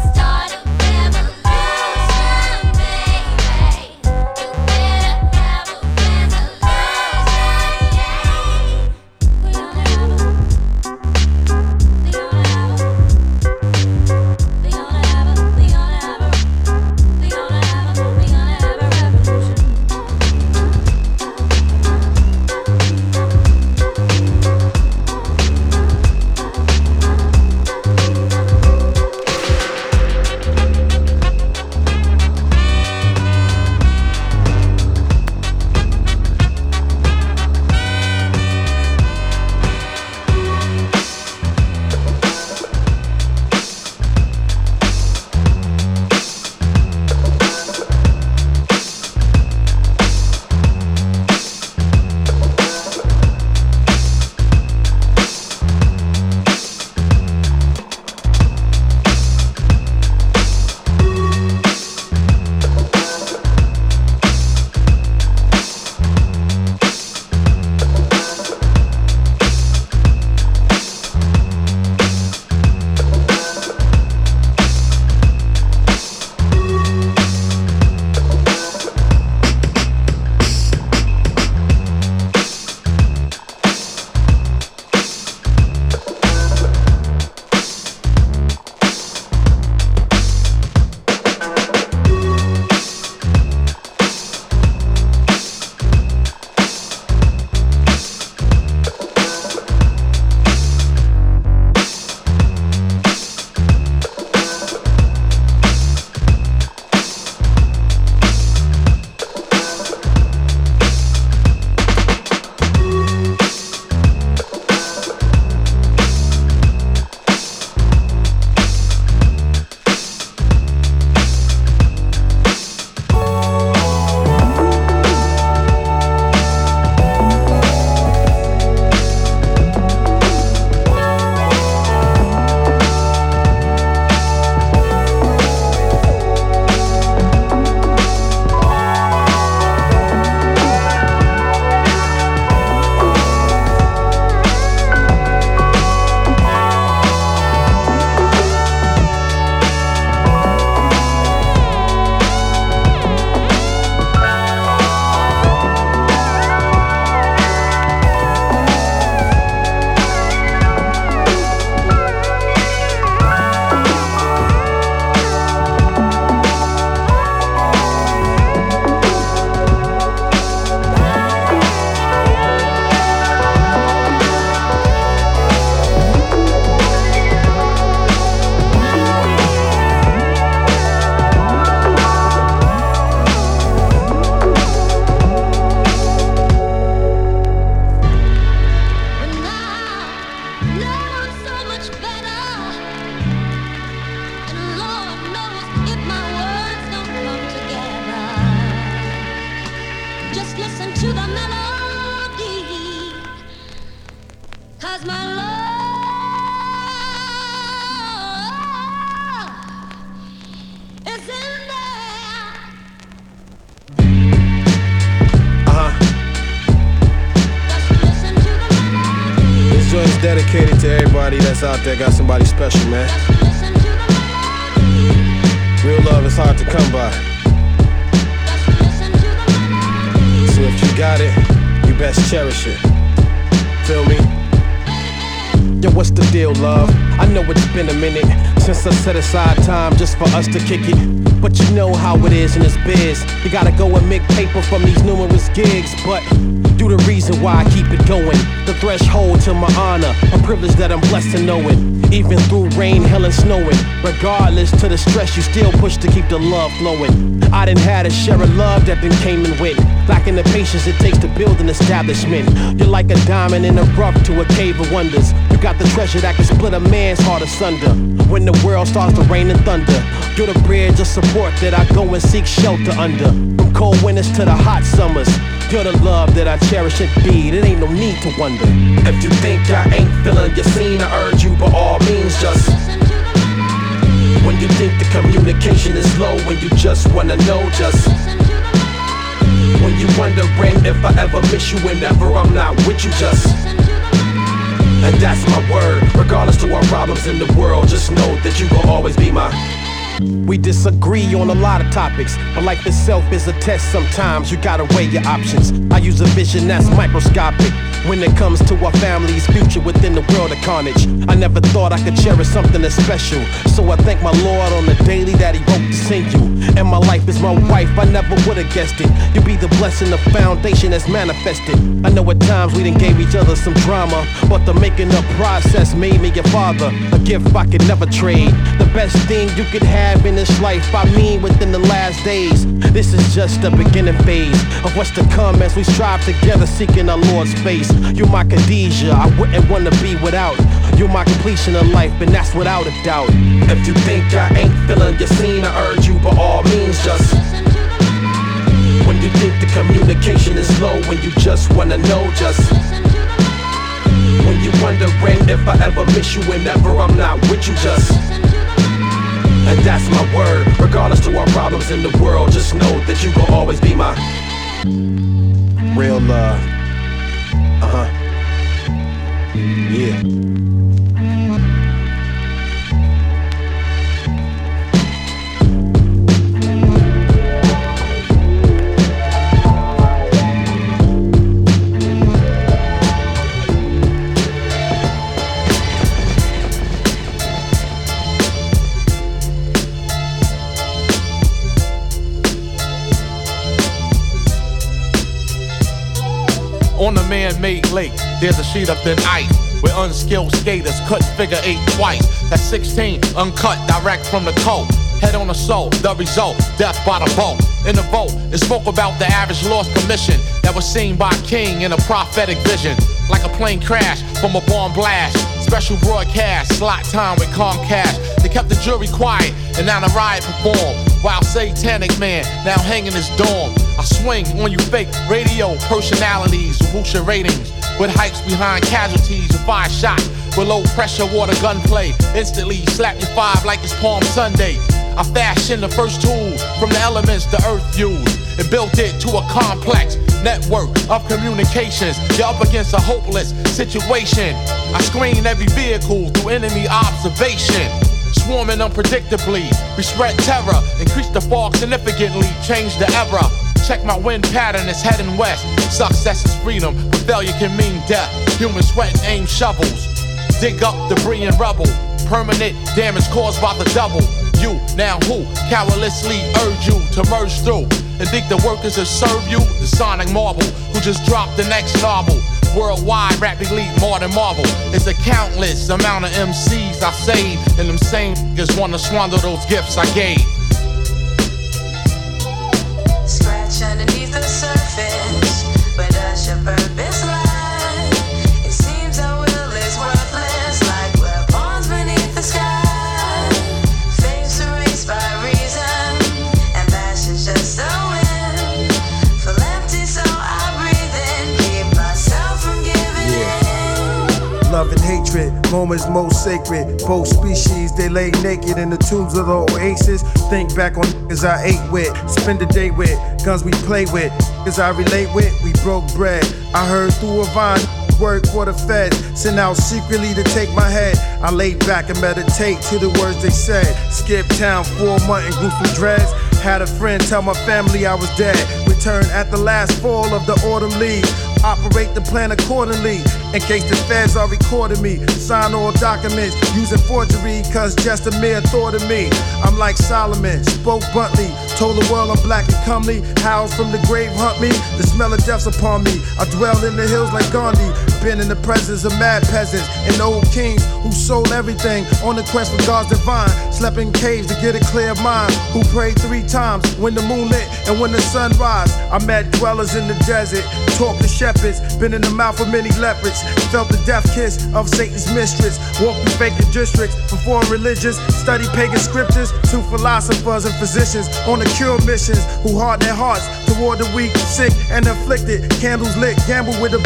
Us to kick it. But you know how it is in this biz. You gotta go and make paper from these numerous gigs. But you the reason why I keep it going. The threshold to my honor, a privilege that I'm blessed to know it. Even through rain, hell, and snowing. Regardless to the stress, you still push to keep the love flowing. I didn't had a share of love that then came and went. Lacking the patience it takes to build an establishment. You're like a diamond in a rough to a cave of wonders. You got the treasure that can split a man's heart asunder. When the world starts to rain and thunder, you're the bridge of support that I go and seek shelter under. From cold winters to the hot summers, you're the love that I cherish. and indeed. It ain't no need to wonder. If you think I ain't feeling your scene, I urge you by all means just. When you think the communication is low, when you just wanna know just. When you wondering if I ever miss you whenever I'm not with you just. And that's my word, regardless to our problems in the world, just know that you will always be my. We disagree on a lot of topics, but life itself is a test sometimes. You gotta weigh your options. I use a vision that's microscopic when it comes to our family's future within the world of carnage. I never thought I could cherish something that's special, so I thank my Lord on the daily that He wrote to send you. And my life is my wife, I never would've guessed it. You'll be the blessing, the foundation that's manifested. I know at times we done gave each other some drama, but the making up process made me your father. A gift I could never trade. The best thing you could have in this life, I mean within the last days. This is just the beginning phase of what's to come as we strive together seeking our Lord's face. You're my Khadijah, I wouldn't wanna be without. You're my completion of life, and that's without a doubt. If you think I ain't feeling your scene, I urge you by all means just. When you think the communication is low, when you just wanna know just. When you wondering if I ever miss you whenever I'm not with you just. And that's my word, regardless to our problems in the world, just know that you gon' always be my real love. Uh huh. Yeah. Man-made lake, there's a sheet of thin ice where unskilled skaters cut figure eight twice. That's 16, uncut, direct from the coat. Head on the soul, the result, death by the boat. In the vote, it spoke about the average lost commission that was seen by King in a prophetic vision. Like a plane crash from a bomb blast. Special broadcast, slot time with Comcast. They kept the jury quiet, and now the riot performed. While Satanic Man now hanging his dorm. I swing on you fake radio personalities who your ratings. With hypes behind casualties who fire shots. With low pressure water gunplay. Instantly slap your five like it's Palm Sunday. I fashioned the first tool from the elements the earth used and built it to a complex network of communications. You're up against a hopeless situation. I screen every vehicle through enemy observation. Swarming unpredictably, we spread terror, increase the fog significantly, change the era. Check my wind pattern, it's heading west. Success is freedom, but failure can mean death. Human sweat and aim shovels. Dig up debris and rubble. Permanent damage caused by the double. You, now who, cowardice urge you to merge through and think the workers that serve you, the sonic marble, who just dropped the next novel. Worldwide, rap elite more than Marvel. It's a countless amount of MCs I saved, and them same niggas wanna squander those gifts I gave. The Hatred, moments most sacred. Both species, they lay naked in the tombs of the oasis. Think back on niggas I ate with, spend the day with, guns we play with, niggas I relate with. We broke bread. I heard through a vine. Work for the feds, sent out secretly to take my head. I laid back and meditate to the words they said. Skip town, for a month and groups with dreads. Had a friend tell my family I was dead. Return at the last fall of the autumn leaves. Operate the plan accordingly in case the feds are recording me. Sign all documents using forgery, cause just a mere thought of me. I'm like Solomon, spoke bluntly, told the world I'm black and comely. Howls from the grave hunt me, the smell of death's upon me. I dwell in the hills like Gandhi, been in the presence of mad peasants and old kings who sold everything on the quest for God's divine. Slept in caves to get a clear mind, who prayed three times when the moon lit and when the sun rise. I met dwellers in the desert, talked to shepherds, been in the mouth of many leopards, felt the death kiss of Satan's mistress, walked through vacant districts foreign religions, studied pagan scriptures to philosophers and physicians on the cure missions who harden their hearts toward the weak, sick, and afflicted. Candles lit, gamble with the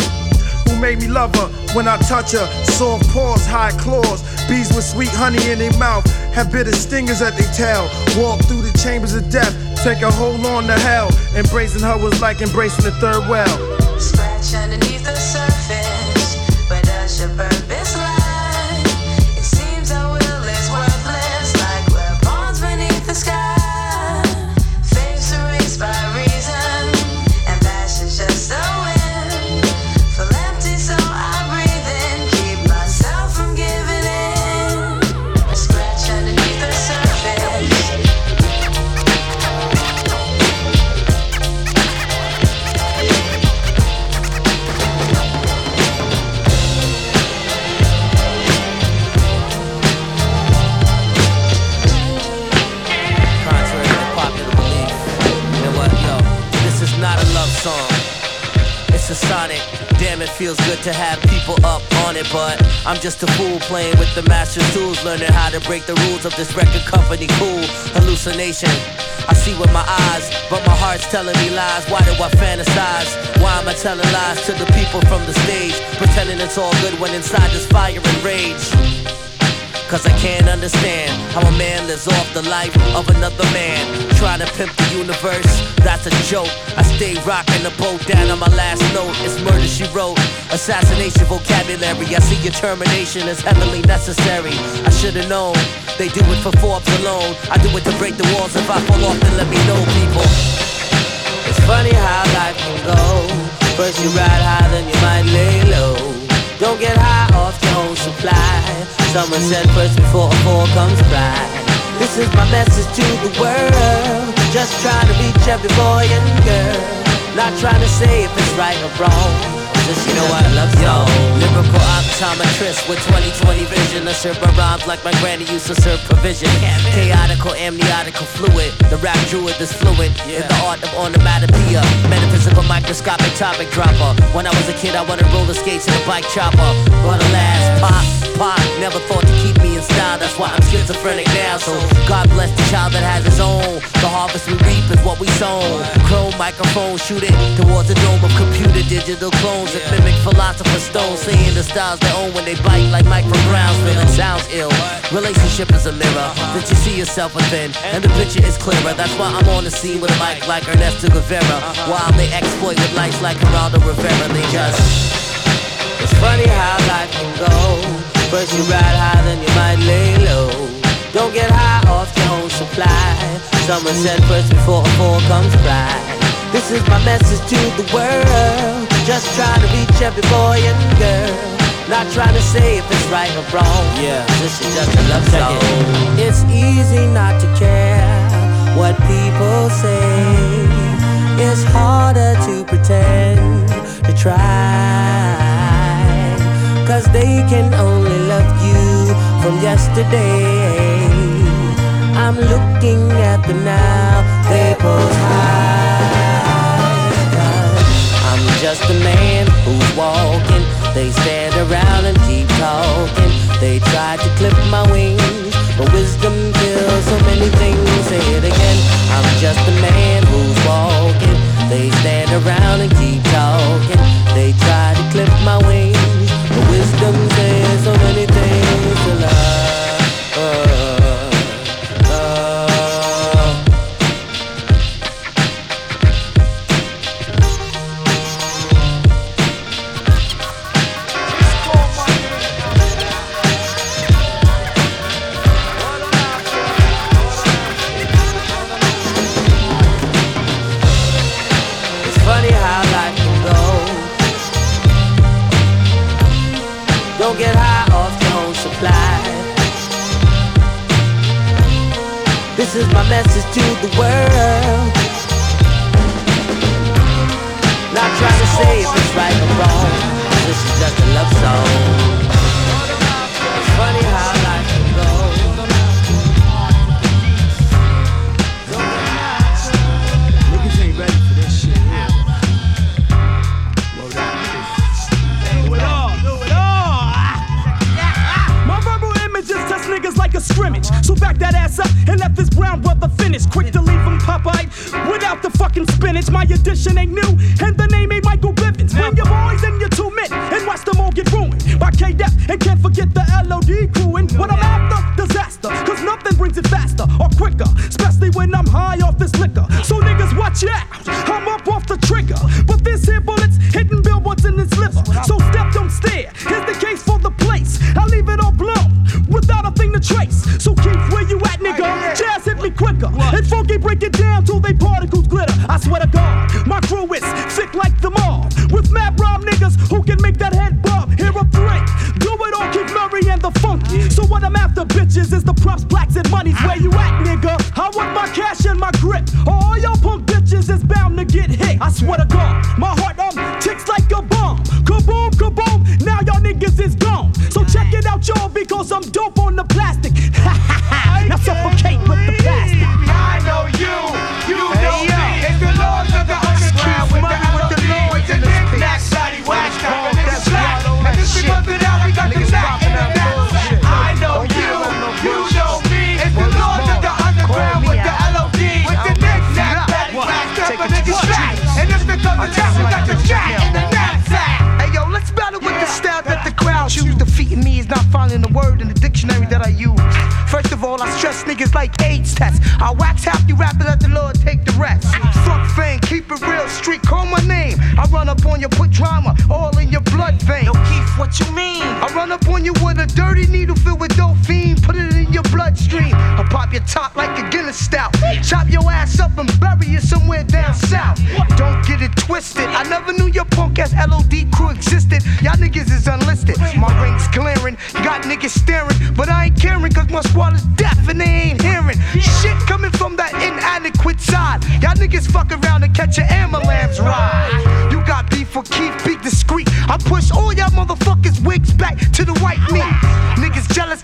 who made me love her when I touch her. Soft paws, high claws, bees with sweet honey in their mouth, have bitter stingers at their tail. Walk through the chambers of death, take a hold on to hell. Embracing her was like embracing the third well. Scratch underneath the surface. To have people up on it, but I'm just a fool playing with the master's tools, learning how to break the rules of this record company. Cool hallucination. I see with my eyes, but my heart's telling me lies. Why do I fantasize? Why am I telling lies to the people from the stage? Pretending it's all good when inside there's fire and rage. Cause I can't understand how a man lives off the life of another man. Trying to pimp the universe, that's a joke. I stay rocking the boat down on my last note. It's murder she wrote. Assassination vocabulary. I see your termination as heavily necessary. I should've known. They do it for Forbes alone. I do it to break the walls. If I fall off, then let me know, people. It's funny how life can go. First you ride high, then you might lay low. Don't get high off your own supply. Someone said first before a fall comes by. This is my message to the world. Just trying to reach every boy and girl. Not trying to say if it's right or wrong. Just you know I love yo. Lyrical optometrist with 2020 vision. I serve my rhymes like my granny used to serve provision. Chaotical, amniotical fluid. The rap druid is fluent in the art of onomatopoeia. Metaphysical microscopic topic dropper. When I was a kid, I wanted roller skates and a bike chopper. But alas, pop, pop, never thought to keep me in style. That's why I'm schizophrenic now. So God bless the child that has his own. The harvest we reap is what we sow. Chrome microphone, shoot it towards the dome of computer digital clones that mimic philosopher's stone. Saying the styles they own when they bite like Mike from Brownsville. It sounds ill. Relationship is a mirror that you see yourself within, and the picture is clearer. That's why I'm on the scene with a mic like Ernesto Guevara. While they exploit with lights like Geraldo Rivera, they just. It's funny how life can go. First you ride high, then you might lay low. Don't get high off your own supply. Someone said first before a fall comes by. This is my message to the world. Just trying to reach every boy and girl. Not trying to say if it's right or wrong. Yeah, this is just a love song. It's easy not to care what people say. It's harder to pretend to try. Cause they can only love you from yesterday. I'm looking at the now, they pose high. Just a man who's walking. They stand around and keep talking. They try to clip my wings,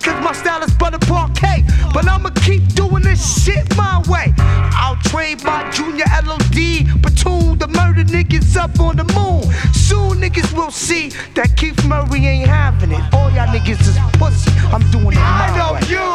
cause my style is butter Parkay. But I'ma keep doing this shit my way. I'll trade my junior LOD platoon to murder niggas up on the moon. Soon niggas will see that Keith Murray ain't having it. All y'all niggas is pussy. I'm doing it my I know way. you,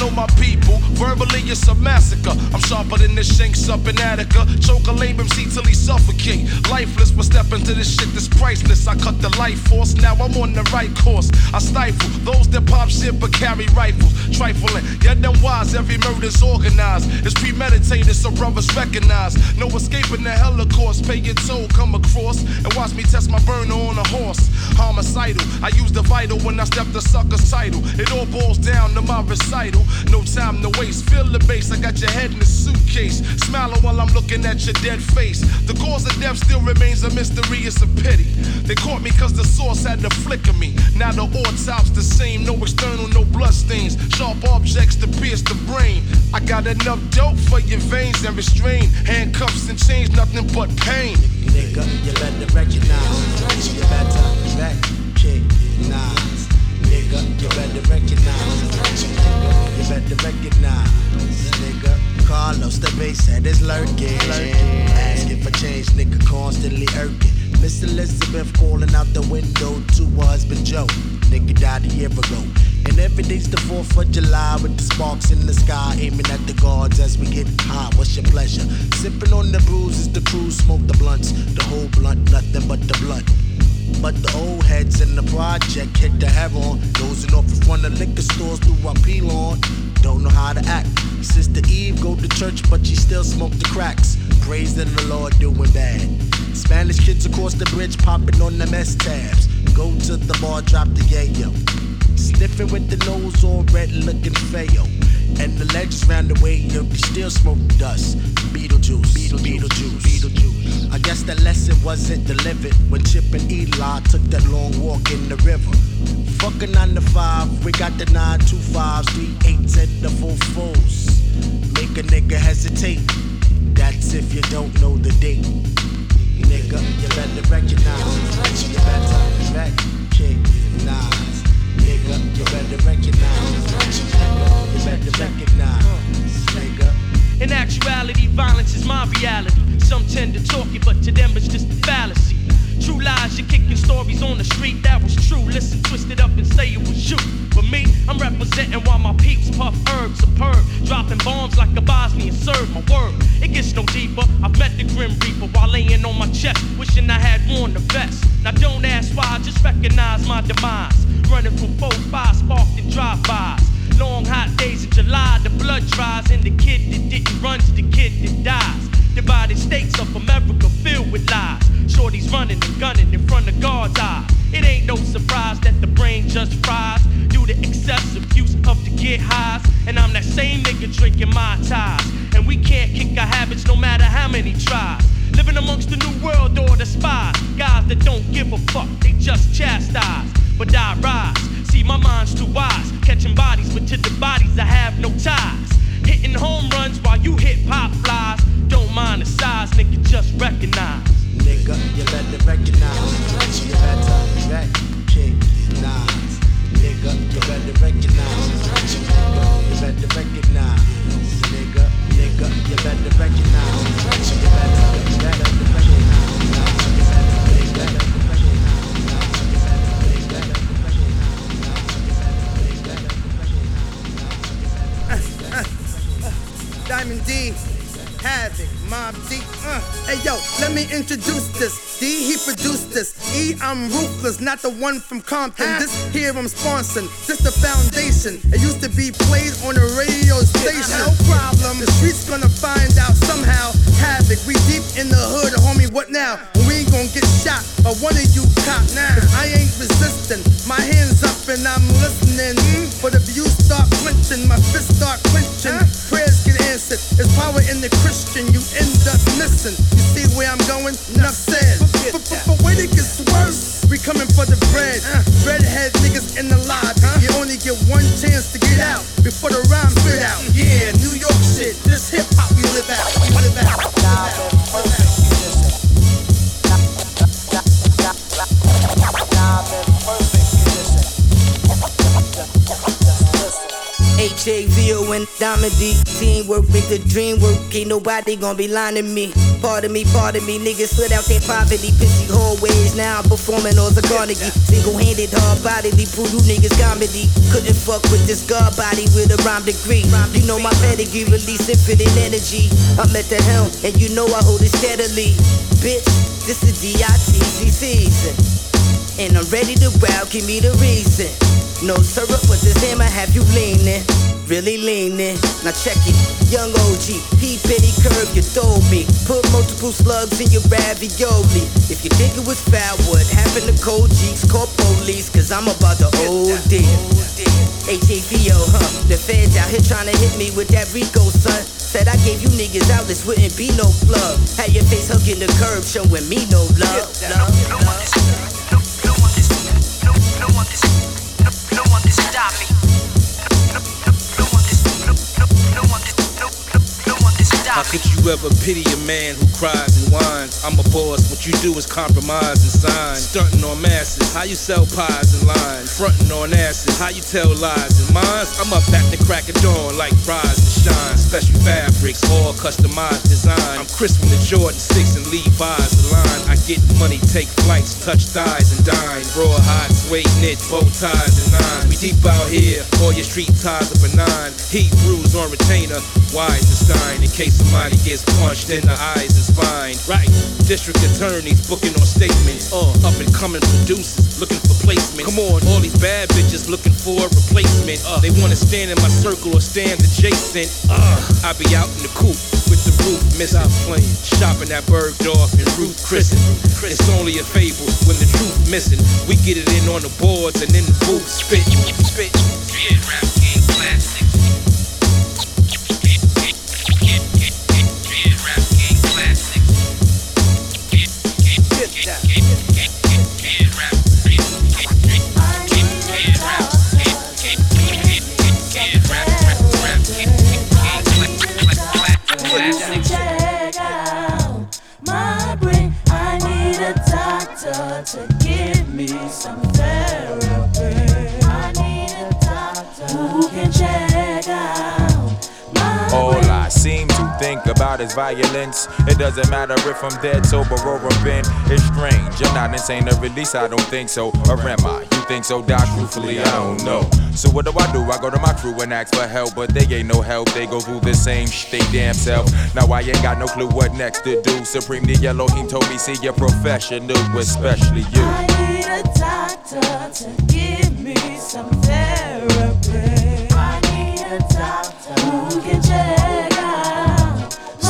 Know my people. Verbally, it's a massacre. I'm sharper than the shanks up in Attica. Choke a lame MC till he suffocate. Lifeless, but step into this shit that's priceless. I cut the life force. Now I'm on the right course. I stifle those that pop shit but carry rifles. Trifling, yet them wise. Every murder's organized. It's premeditated, so brothers recognize. No escaping the holocaust. Pay your toll, come across and watch me test my burner on a horse. Homicidal. I use the vital when I step the sucker's title. It all boils down to my recital. No time to Feel the bass. I got your head in a suitcase. Smiling while I'm looking at your dead face. The cause of death still remains a mystery. It's a pity. They caught me cause the source had to flicker me. Now the autopsy's the same. No external, no blood stains. Sharp objects to pierce the brain. I got enough dope for your veins and restrain. Handcuffs and chains, nothing but pain. Nigga, you better recognize. You better recognize. Nigga, you better recognize. You better recognize. The nigga, Carlos, the bass head is lurking. Asking for change, nigga, constantly irking. Miss Elizabeth calling out the window to her husband Joe. Nigga died a year ago. And every day's the 4th of July with the sparks in the sky, aiming at the guards as we get high. What's your pleasure? Sipping on the bruises, the crew smoke the blunts. The whole blunt, nothing but the blunt. But the old heads in the project hit the heroin. Dozing off in front of liquor stores through our on. Don't know how to act. Sister Eve go to church, but she still smoke the cracks. Praising the Lord, doing bad. Spanish kids across the bridge popping on the mess tabs. Go to the bar, drop the yayo. Sniffing with the nose all red, looking fail. And the legends round the way, yo, they still smoke dust. Beetlejuice, Beetle, Beetlejuice, Beetlejuice. I guess the lesson wasn't delivered when Chip and Eli took that long walk in the river. Fuck a nine to five, we got the nine two fives, three eights, and the full fours. Make a nigga hesitate. That's if you don't know the date. Nigga, you better recognize. You better recognize. Nigga, you better recognize. Nigga, you better recognize. Nigga. In actuality, violence is my reality. Some tend to talk it, but to them it's just a fallacy. True lies, you're kicking stories on the street that was true. Listen, twist it up and say it was you. But me, I'm representing while my peeps puff herbs superb. Dropping bombs like a Bosnian Serb my word. It gets no deeper. I've met the Grim Reaper while laying on my chest, wishing I had worn the vest. Now don't ask why, just recognize my demise. Running from 4-5, sparked in drive-bys. Long hot days in July, the blood dries, and the kid that didn't run's the kid that dies. Divided states of America filled with lies. Shorty's running and gunning in front of God's eyes. It ain't no surprise that the brain just fries due to excessive use of the get highs. And I'm that same nigga drinking my ties. And we can't kick our habits no matter how many tries. Living amongst the new world order spies. Guys that don't give a fuck, they just chastise. But I rise. See, my mind's too wise. Catching bodies, but to the bodies I have no ties. Hitting home runs while you hip hop flies. Don't mind the size, nigga, just recognize. Nigga, you better recognize. You better recognize. Nigga, you better recognize. You better recognize. Nigga, nigga, you better recognize. You better, better Diamond D, Havoc, Mobb Deep. Uh. Hey yo, let me introduce this. D, he produced this. E, I'm ruthless, not the one from Compton. This here I'm sponsoring. This the foundation. It used to be played on a radio station. No problem. The streets gonna find out somehow. Havoc, we deep in the hood, homie. What now? We ain't gonna get shot by one of you cop now. I ain't resisting. My hands up and I'm listening. But if you start clenching, my fists start clenching. Prayers get answered. There's power in the Christian. You end up missing. You see where I'm going? Enough said. But, wait, it gets worse. We coming for the bread. Redhead niggas in the lobby. You only get one chance to get out before the rhyme spit out. Yeah, New York shit. This hip hop we live out. We live out. H-A-V-O and Diamond D. Teamwork make the dream work. Ain't nobody gonna be lying to me. Pardon me, pardon me Niggas slid out their poverty Pissy hallways. Now I'm performing all the Carnegie. Single-handed, hard-bodily Prove you niggas comedy. Couldn't fuck with this god body With a rhyme degree. You know my pedigree Release infinite energy. I'm at the helm And you know I hold it steadily. Bitch, this is D-I-T-C season. And I'm ready to wow, give me the reason. No syrup, but this hammer have you leaning, really leaning. Now check it, young OG, P Penny curve you told me. Put multiple slugs in your ravioli. If you think it was foul, what happened to cold cheeks? Call police, cause I'm about to OD. HAVO, huh? The feds out here trying to hit me with that RICO, son. Said I gave you niggas out, this wouldn't be no plug. Had your face hugging the curb, showing me no love. love, love. Stop How could you ever pity a man who cries and whines? I'm a boss, what you do is compromise and sign. Stunting on masses, how you sell pies and lines? Fronting on asses, how you tell lies and mines? I'm up at the crack of dawn like rise and shine. Special fabrics, all customized design. I'm Chris from the Jordan 6 and Levi's line. I get money, take flights, touch thighs and dine. Raw Rawhide, suede knit, bow ties and nines. We deep out here, all your street ties are benign. Heat brews on retainer, wise and stein. In case somebody gets punched in the eyes and spine. Right, district attorneys booking on statements. Uh, up and coming producers looking for placement. Come on, all these bad bitches looking for a replacement. Uh, they wanna stand in my circle or stand adjacent. Uh, I be out in the coop with the roof missing. playing, shopping at Bergdorf and Ruth Christen. It's only a fable when the truth missing. We get it in on the boards and in the booth spit, spit. Yeah, rap game classic. Think about is violence. It doesn't matter if I'm dead, sober, or I'm been. It's strange. I'm not insane, at least I don't think so. Or am I? You think so, Doc? Truthfully, I don't know. So what do I do? I go to my crew and ask for help, but they ain't no help. They go through the same shit they damn self. Now I ain't got no clue what next to do. Supreme the Elohim told me, see your professional, especially you. I need a doctor to give me some therapy. I need a doctor who can check.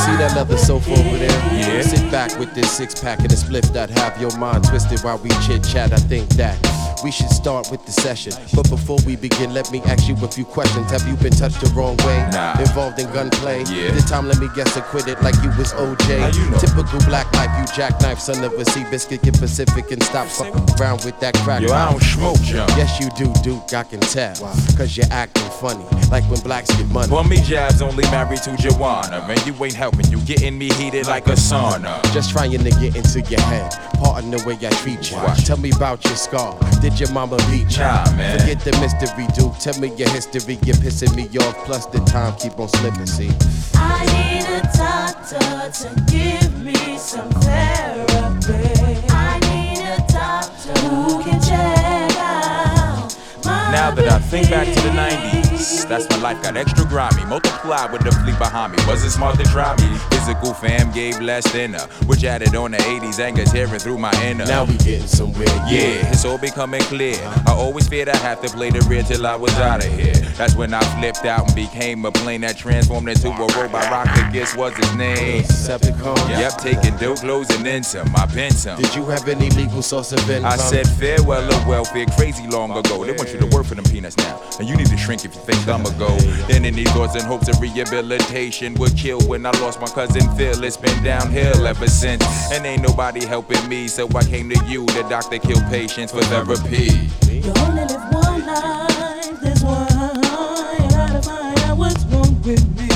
See that leather sofa over there? Yeah. Sit back with this six pack and a spliff that have your mind twisted while we chit chat. I think that we should start with the session. But before we begin, let me ask you a few questions. Have you been touched the wrong way? Nah. Involved in gunplay? Yeah. This time, let me guess, acquitted like you was OJ. How you know? Typical black life, you jackknife, son of a sea biscuit, get Pacific and stop fucking around with that crack. Yo, I don't smoke junk. Yes, you do, Duke. I can tell. Cause you're acting funny, like when blacks get money. For me, Jab's only married to Joanna. And you ain't helping, you getting me heated like a sauna. Just trying to get into your head. Pardon the way I treat you. Tell me about your scar. Did your mama beat you? Nah, man. Forget the mystery, dude. Tell me your history. You're pissing me off. Plus the time keep on slipping. See. I need a doctor to give me some therapy. I need a doctor who can check out my Now that I think back to the 90s, that's when life got extra grimy. Multiplied with the fleet behind me. Wasn't smart to try me. Physical fam gave less than a, which added on the 80s angers tearing through my inner. Now we getting somewhere. Yeah, it's all becoming clear. I always feared I have to play the rear till I was out of here. That's when I flipped out and became a plane that transformed into a robot. Rocket guess what's his name. Decepticon. Yep, taking dope clothes and then some. I some. Did you have any legal source of income? I said farewell to welfare crazy long oh, ago. They want you to work for them peanuts now. And you need to shrink if you think I'm a go. Then any thoughts and hopes of rehabilitation would kill when I lost my cousin Phil. It's been downhill ever since. And ain't nobody helping me, so I came to you, the doctor killed patients for therapy. You only live one life, this out what's wrong with me.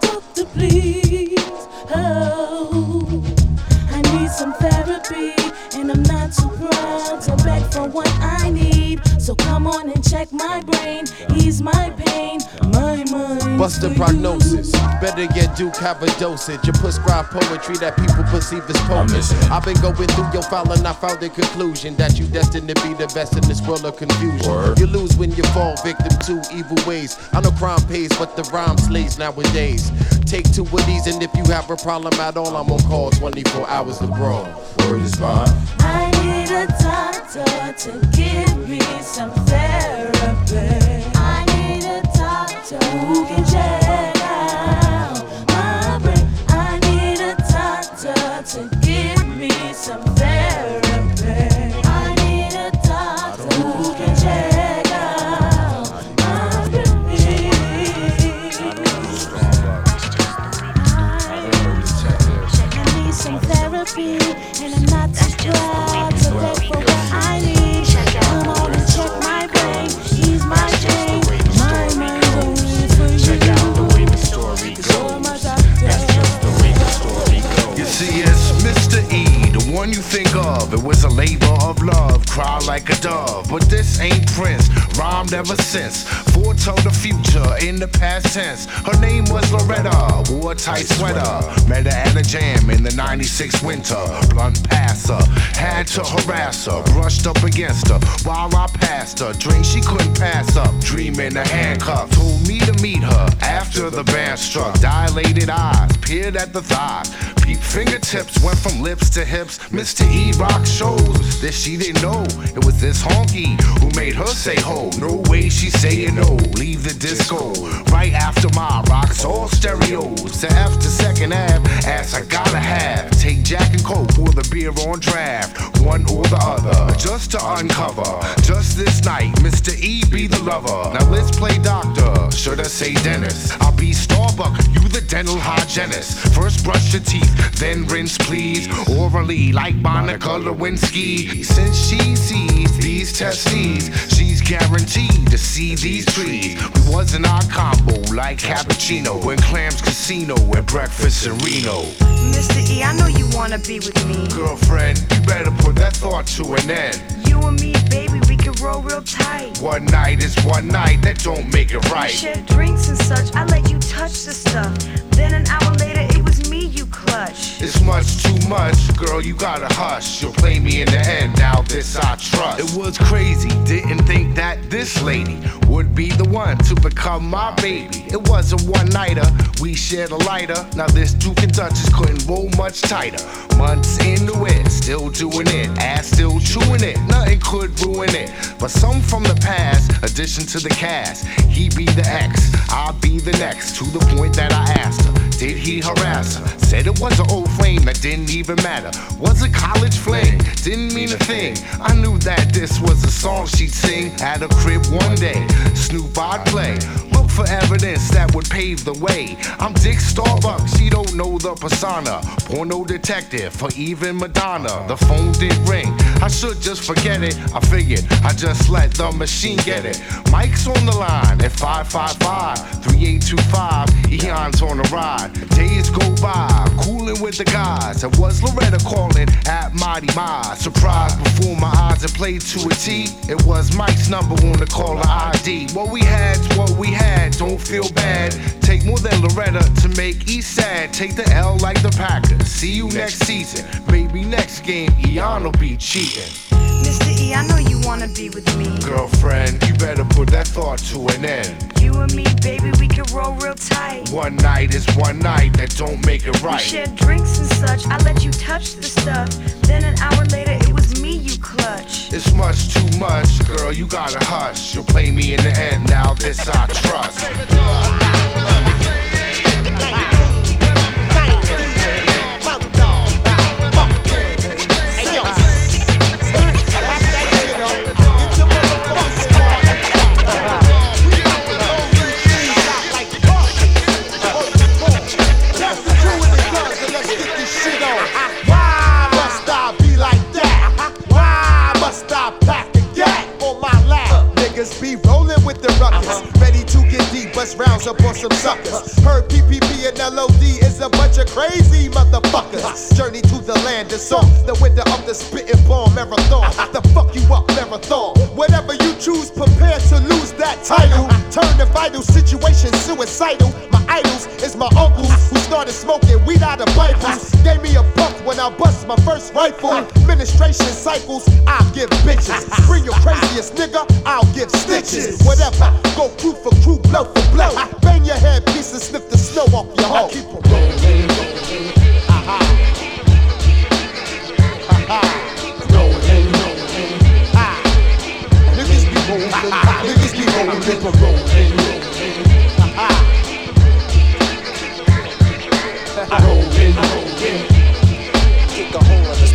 Doctor, please. I need some therapy, and I'm not too proud to beg for what I need. So come on and check my brain, ease my pain, my mind. What's the prognosis? Better get Duke have a dosage. You prescribe poetry that people perceive as potent. I've been going through your file and I found the conclusion that you destined to be the best in this world of confusion. Word. You lose when you fall victim to evil ways. I know crime pays, but the rhyme slays nowadays. Take two of these, and if you have a problem at all, I'm on call 24 hours abroad. Word is bond. I need a doctor to give me some therapy. I need a doctor who can check of. It was a labor of love, cry like a dove. But this ain't Prince, rhymed ever since. Foretold the future in the past tense. Her name was Loretta, wore a tight sweater. Met her at a jam in the 96 winter. Blunt passer, had to harass her. Brushed up against her while I passed her. Drink she couldn't pass up, dreaming a handcuff. Told me to meet her after the band struck. Dilated eyes, peered at the thighs. Fingertips went from lips to hips. Mr. E rock shows that she didn't know it was this honky who made her say ho. No way she saying no. Leave the disco right after my rocks all stereos. To F to second half, ass I gotta have. Take Jack and Coke or the beer on draft, one or the other, just to uncover. Just this night, Mr. E be the lover. Now let's play doctor. Should I say dentist? I'll be Starbuck, you the dental hygienist. First brush your teeth, then rinse please. Orally like Monica Lewinsky. Since she sees these testes, she's guaranteed to see these trees. We was in our combo like cappuccino when clams casino and breakfast in Reno. Mr. E, I know you wanna be with me. Girlfriend, you better put that thought to an end. You and me, baby, we can roll real tight. One night is one night, that don't make it right. We shared drinks and such. I let you touch the stuff. Then an hour later, clutched. It's much too much, girl, you gotta hush. You'll play me in the end, now this I trust. It was crazy, didn't think that this lady would be the one to become my baby. It was a one nighter, we shared a lighter. Now this Duke and Duchess couldn't roll much tighter. Months into it, still doing it, ass still chewing it. Nothing could ruin it. But some from the past, addition to the cast. He be the ex, I'll be the next. To the point that I asked her, did he harass her? Said it was an old flame that didn't even matter. Was a college fling, didn't mean a thing. I knew that this was a song she'd sing at a crib one day. Snoop I'd play. For evidence that would pave the way. I'm Dick Starbucks, she don't know the persona. Porno detective for even Madonna. The phone did ring. I should just forget it. I figured I just let the machine get it. Mike's on the line at 555 3825. Eon's on the ride. Days go by, cooling with the guys. It was Loretta calling at Mighty Mi. Surprise before my eyes it played to a T. It was Mike's number on the caller ID. What we had's what we had, don't feel bad. Take more than Loretta to make East sad. Take the L like the Packers. See you next season. Maybe next game, Eon will be cheating. Mr. E, I know you wanna be with me. Girlfriend, you better put that thought to an end. You and me, baby, we can roll real tight. One night is one night, that don't make it right. We shared drinks and such. I let you touch the stuff. Then an hour later, it was me you clutched. It's much too much, girl, you gotta hush. You'll play me in the end, now this I trust. Bust rounds up on some suckers. Heard PPP and LOD is a bunch of crazy motherfuckers. Journey to the land of song, the winter of the spitting bomb marathon. The fuck you up marathon. Whatever you choose, prepare to lose that title. Turn the vital situation suicidal. My idols is my uncles who started smoking weed out of Bibles. Gave me a buck when I bust my first rifle. Administration cycles, I'll give bitches. Bring your craziest nigga, I'll give stitches. Whatever, go crew for crew, blow for blow. Bang your head piece and sniff the snow off your hoe. Keep it rolling, rolling. Aha. Aha. Rolling, rolling. Ah. Niggas be rolling, niggas be rolling, niggas rolling, rolling. Aha. Rolling, rolling.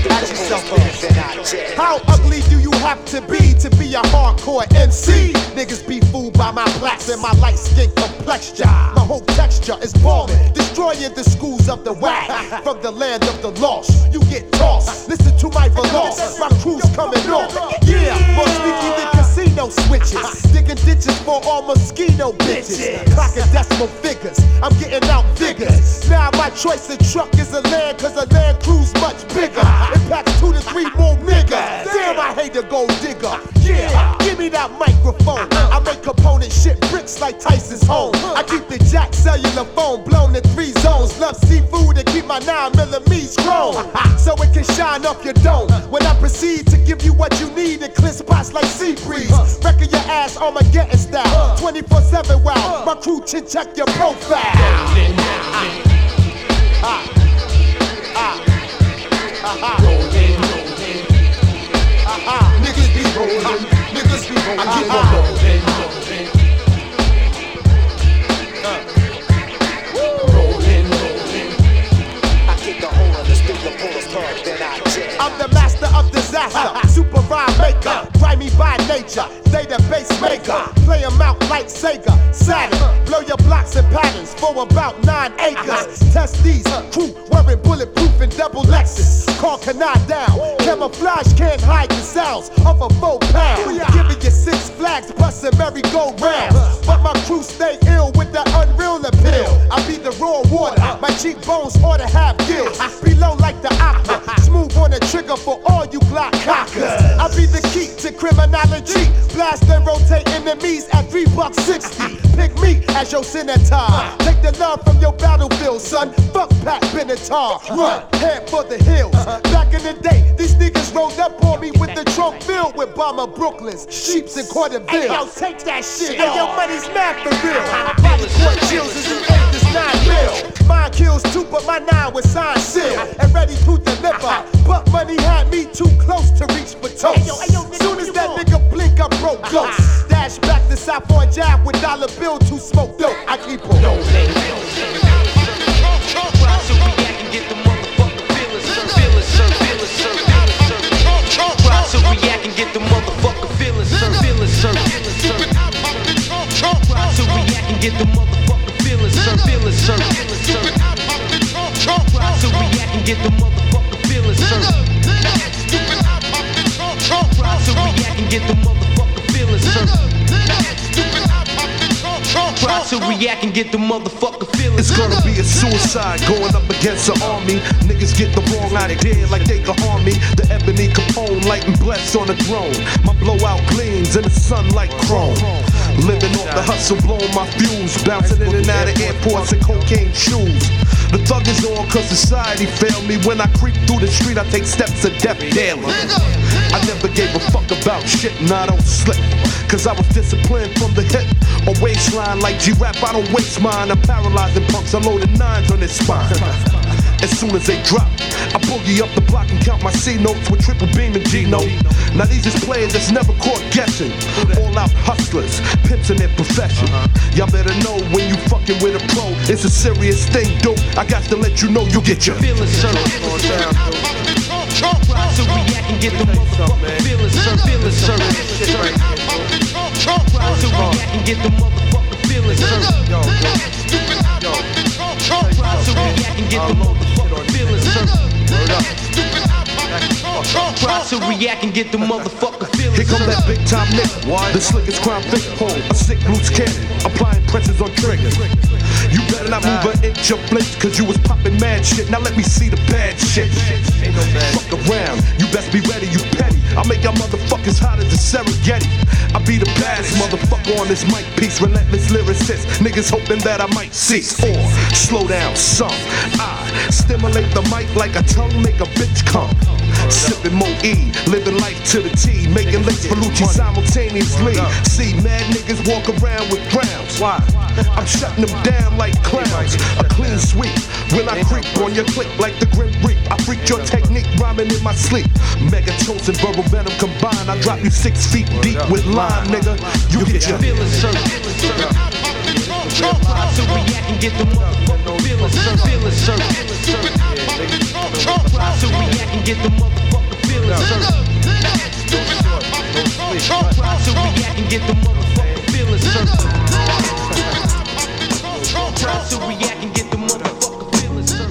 Ask yourself this. How ugly do you have to be to be a hardcore MC? Niggas be fooled by my blacks and my light skin complexion. My whole texture is bombing, destroying the schools of the whack. From the land of the lost, you get tossed. Listen to my veloz, my crew's coming off. Yeah, more sneaky than casino switches. Digging ditches for all mosquito bitches. Clocking decimal figures, I'm getting out figures. Now my choice of truck is a land, cause a land crew's much bigger. It packs two to three more niggas. Damn, I hate the gold digger. Yeah, give me that microphone. Uh-huh. I make component shit bricks like Tyson's home. Uh-huh. I keep the jack cellular phone blown in three zones. Love seafood and keep my nine millimeters grown. Uh-huh. So it can shine up your dome. When I proceed to give you what you need and clear spots like sea breeze. Wrecking your ass on my Armageddon style. 24 7 wow. My crew chin check your profile. Ah. Ah. Ah. Rolling, rolling. Aha. Niggas be rolling, niggas be rolling. I keep on rolling, rolling. Uh. Rolling, rolling. I kick a hole in the speaker, pull I'm the master of disaster, super rhyme maker, grimy by nature, database maker, play 'em out like Sega, Saturn, blow your blocks and patterns for about nine acres. Test these crew wearing bulletproof and double Lexus, call Kanai down. Camouflage can't hide the sounds of a four pound. Giving you six flags, busting merry-go-round. But my crew stay ill with the unreal appeal. I be the raw water, my cheekbones ought to have gills. Below like the opera, smooth on the trigger for all you Glock cockers. I be the key to criminology. Blast and rotate enemies at 3 bucks 60. Pick me as your senator. Take the love from your battlefield, son. Fuck Pat Benatar. Run, head for the hills. Back in the day, these niggas rolled up on me with the trunk filled with bomber Brooklyns, sheeps and quarter bills. Hey, yo, take that shit. Hey, yo, money's mad for real. Body court chills as you eight this nine mil. Mine kills two, but my nine was signed seal and ready to deliver. But money had me too close to reach for toast. Soon as that nigga blink, I broke uh-huh. ghost. Dash back to South on Jab with dollar bill to smoke dope. I keep on. So react and get the motherfucker feeling sir, feeling sir. So react and get the motherfucker feeling sir, feeling sir. So react and get the motherfucker feeling sir. So react and get the motherfucker feeling sir. Stupid out of control. So react and get the motherfucker feeling It's gonna be a suicide going up against the army. Niggas get the wrong idea like they can harm me. The ebony Capone lighting blessed on the throne. My blowout gleams in the sun like chrome. Living off the hustle, blowing my fuse. Bouncing in and out of airports in cocaine shoes. The thug is on cause society failed me. When I creep through the street, I take steps of death daily. I never gave a fuck about shit and I don't slip. Cause I was disciplined from the hip or waistline like G-Rap. I don't waste mine. I'm paralyzing punks. I loaded nines on his spine. As soon as they drop, I boogie up the block and count my C notes with triple beam and G note. Now these is players that's never caught guessing. All out hustlers, pimps in their profession. Y'all better know when you fucking with a pro, it's a serious thing, dude. I got to let you know you get your feelings sir. So react and get the motherfucker feeling sir, feeling sir. So react and get the motherfucker feeling sir. So react and get the motherfucker feeling sir. So react and get the motherfucker Here come that big time nigga. The slickest crime fit hole. A sick roots cannon. Applying pressures on triggers. You better not move an inch or blink, cause you was popping mad shit. Now let me see the bad shit. Fuck around, you best be ready, you petty. I make y'all motherfuckers hot as a Serengeti. I be the baddest motherfucker on this mic piece. Relentless lyricist. Niggas hoping that I might cease. Or slow down some. I stimulate the mic like a tongue, make a bitch come. Sipping Mo E, living life to the T, making licks for Lucci simultaneously. See, mad niggas walk around with crowns. Why? I'm shutting them down like clowns. A clean sweep when I creep on your click like the Grim Reap. I freak your technique rhyming in my sleep. Megatons and verbal venom combined. I drop you six feet deep with lime, nigga. You get your feelings sir. So react and get the motherfucker feeling sir, feeling sir. So react and get the motherfucker feeling sir. So react and get the motherfucker feeling sir. So react and get the motherfucker feeling sir.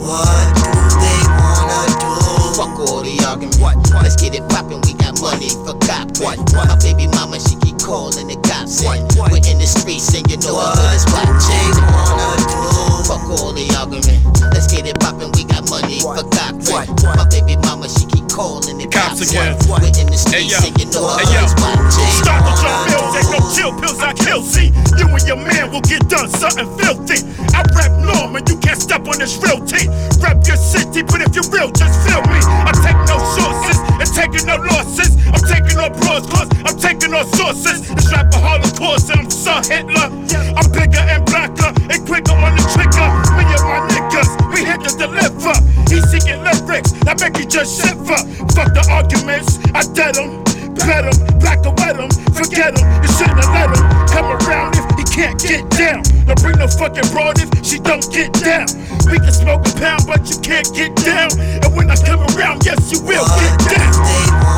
What do they wanna do? Fuck all the argument. What? Let's get it poppin'. We got money for cop. What? My baby mama, she keep calling the cops. What? We're in the streets and you know it's what they wanna do. Fuck all the argument. Let's get it poppin'. We got money for cop. What? My baby mama, she keep calling the cops. again. What? We're in the streets and you know what Hey, yo. it's what they Start with your wanna pills, ain't no chill pills I kill. See, you and your man will get done something filthy. I rap Norman, you can't step on this real team. Rap your city, but if you're real, just feel me. I take no sources and taking no losses. I'm taking no cause I'm taking no sources. It's rap a holocaust and I'm son Hitler. I'm bigger and blacker and quicker on the trigger. Me and my niggas, we here to deliver. He's seeking lyrics that make you just shiver. Fuck the arguments, I dead 'em. Bet him, black or wet him, forget him. You shouldn't have let him come around if he can't get down. Don't bring no fucking broad if she don't get down. We can smoke a pound, but you can't get down. And when I come around, yes, you will get down.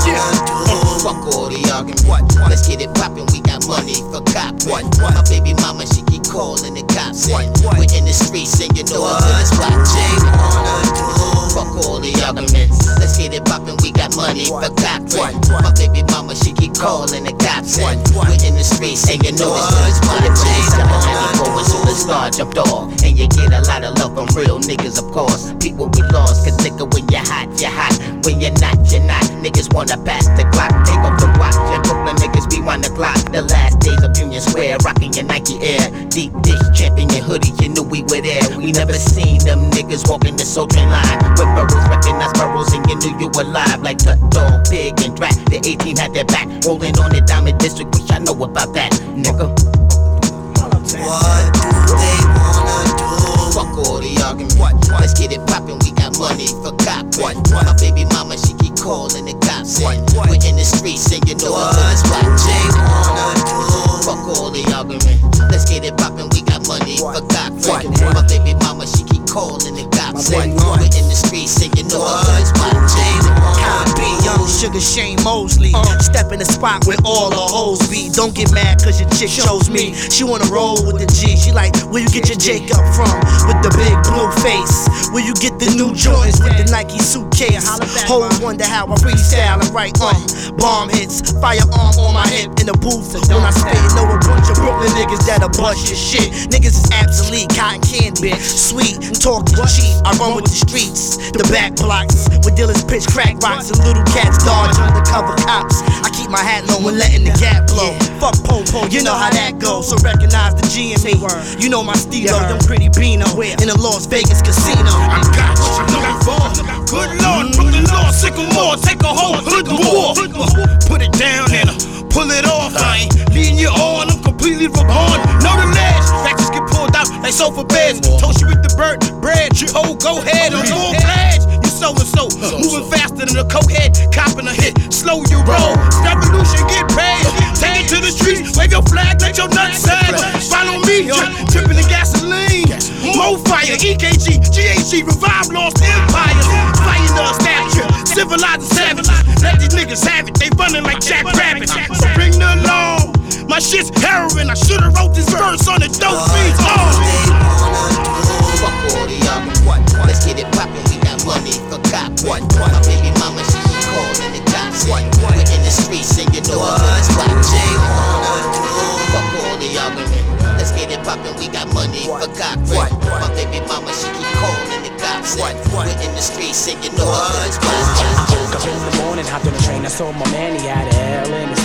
Yeah. Fuck all the argument. What? Let's get it poppin'. We got money for cop. What? My baby mama, she calling the cops. What? We're in the streets and you know it's what they wanna. Fuck all the arguments. Let's get it poppin'. We got money for Cochran. My baby mama, she keep calling the cops in. We're in the streets and you know it's good as my J. 794 as soon as star jumped off. And you get a lot of love from real niggas, of course. People we lost, cause nigga, when you're hot, you're hot. When you're not, you're not. Niggas wanna pass the clock, take off the watch. And Brooklyn niggas be on the clock. The last days of Union Square, rocking your Nike Air. Deep dish champion hoodie, you knew we were there. We never seen them niggas walking the soul train line. With boroughs, recognize boroughs, and you knew you were alive. Like Tut Dog, Pig, and Drat. The 18 had their back. Rolling on the Diamond District, which I know about that, nigga. What do they wanna do? Fuck all the argument. What? Let's get it poppin', we got money for cop. What? My baby mama, she keep calling the cops. What? We're in the streets and you know what? That's what they wanna do. Fuck all the argument. Let's get it poppin', we got money for cop. What? My baby mama, she keep calling the cops. What? We're in the streets and you know what? That's what they wanna be young sugar Shane Mosley. Uh. Step in the spot where all the hoes be. Don't get mad cause your chick chose me. She wanna roll with the G. She like, where you get your Jacob from? With the big blue face. Where you get the new Jordans with the Nike suitcase. Hoes wonder how I freestyle and write um bomb hits. Firearm on my hip in the booth. When I spit, know a bunch of Brooklyn niggas that'll bust your shit. Niggas is obsolete, cotton candy, sweet, talking cheap. I run with the streets, the back blocks, with dealers pitch crack rocks and little cats dodge undercover cops. I keep my hat low when letting the gap blow. Fuck Popo, you know how that goes. So recognize the G in me. You know my stilo, them pretty Beano in the Las Vegas casino. You, looking for. Good Lord, Brooklyn Law, Sycamore, take a whole hood war. Put it down and uh, pull it off. I ain't leading you on, I'm completely reborn. Know the ledge, factors get pulled out like sofa beds. Toast you with the bird, bread. Oh, go ahead, I'm full pledge. So and so, moving faster than a cokehead, copping a hit. Slow you roll, revolution get paid. Take it to the streets, wave your flag, let your nuts sag. Follow me, dripping the gasoline. More fire, EKG, GHG, revive lost empires. Fire the statue, civilized savages. Let these niggas have it, they running like Jack Rabbit. So bring the law. My shit's heroin, I should've wrote this verse on the dope beat. Oh. Fuck all the argument. What? Let's get it poppin', money for cop. What? My baby mama, she keep calling the cops. What? We're in the streets and you know wanna do. Fuck all the argument. Let's get it poppin', we got money for cop. What? My baby mama, she keep calling the cops. What? We're in the streets and you know? That's what I woke up in the morning, hopped on the train, I saw my man, he had a L in his.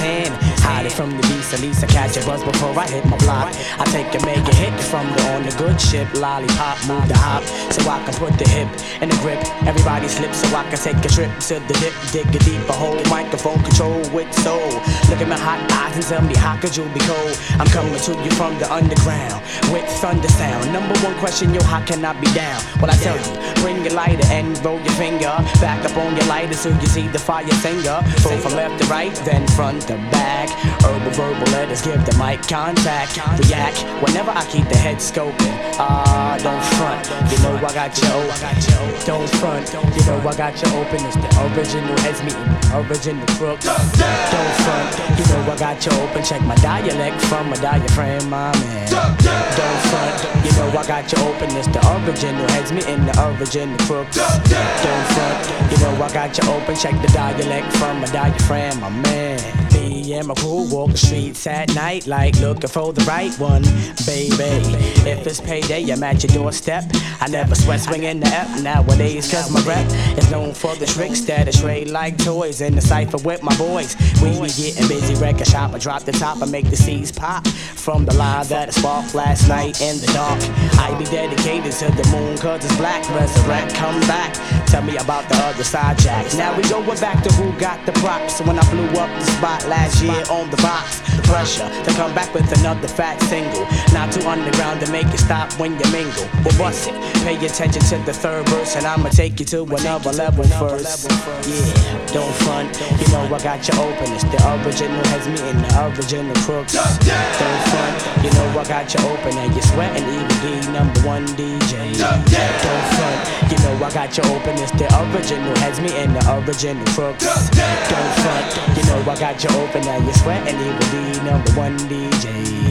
Hide it from the beast, at least I catch a buzz before I hit my block. I take a mega hit from the on the good ship, lollipop, move the hop, so I can put the hip in the grip. Everybody slips so I can take a trip to the dip, dig a deeper hole, microphone control with soul. Look at my hot eyes and tell me how could you be cold? I'm coming to you from the underground with thunder sound. Number one question, yo, how can I be down? Well, I tell you, bring your lighter and roll your finger back up on your lighter so you see the fire finger. Go from left to right, then front to back. Herbal verbal letters give the mic contact. React whenever I keep the head scoping. Ah, don't front. You know I got you open. Don't front. You know I got you open. It's the original heads meeting original crooks. Don't front. You know I got you open. Check my dialect from my diaphragm, my man. Don't front. You know I got you open. It's the original heads meeting the original crooks. Don't front. You know I got you open. Check the dialect from my diaphragm, my man. Me and my crew walk the streets at night like looking for the right one, baby. If it's payday, I'm at your doorstep. I never sweat swinging the F nowadays, cause my rep is known for the tricks that I trade like toys in the cipher with my boys. We be getting busy, record shop. I drop the top, I make the seeds pop from the line that I sparked last night in the dark. I be dedicated to the moon, cause it's black. Resurrect, come back. Tell me about the other side jacks. Now we going back to who got the props when I blew up the spot last year on the box. The pressure to come back with another fat single. Not too underground to make it stop when you mingle. But bust it? Pay attention to the third verse, and I'ma take you to another level first. Yeah, don't front. You know I got you open. It's the original has me in the original crooks. Don't front. You know I got your open, and you're sweating. Evil Dee number one DJ. Don't front. You know I got you open. It's the original has me in the original crooks. Don't front. You know I got your open, now you're sweating. Evil Dee number one DJ.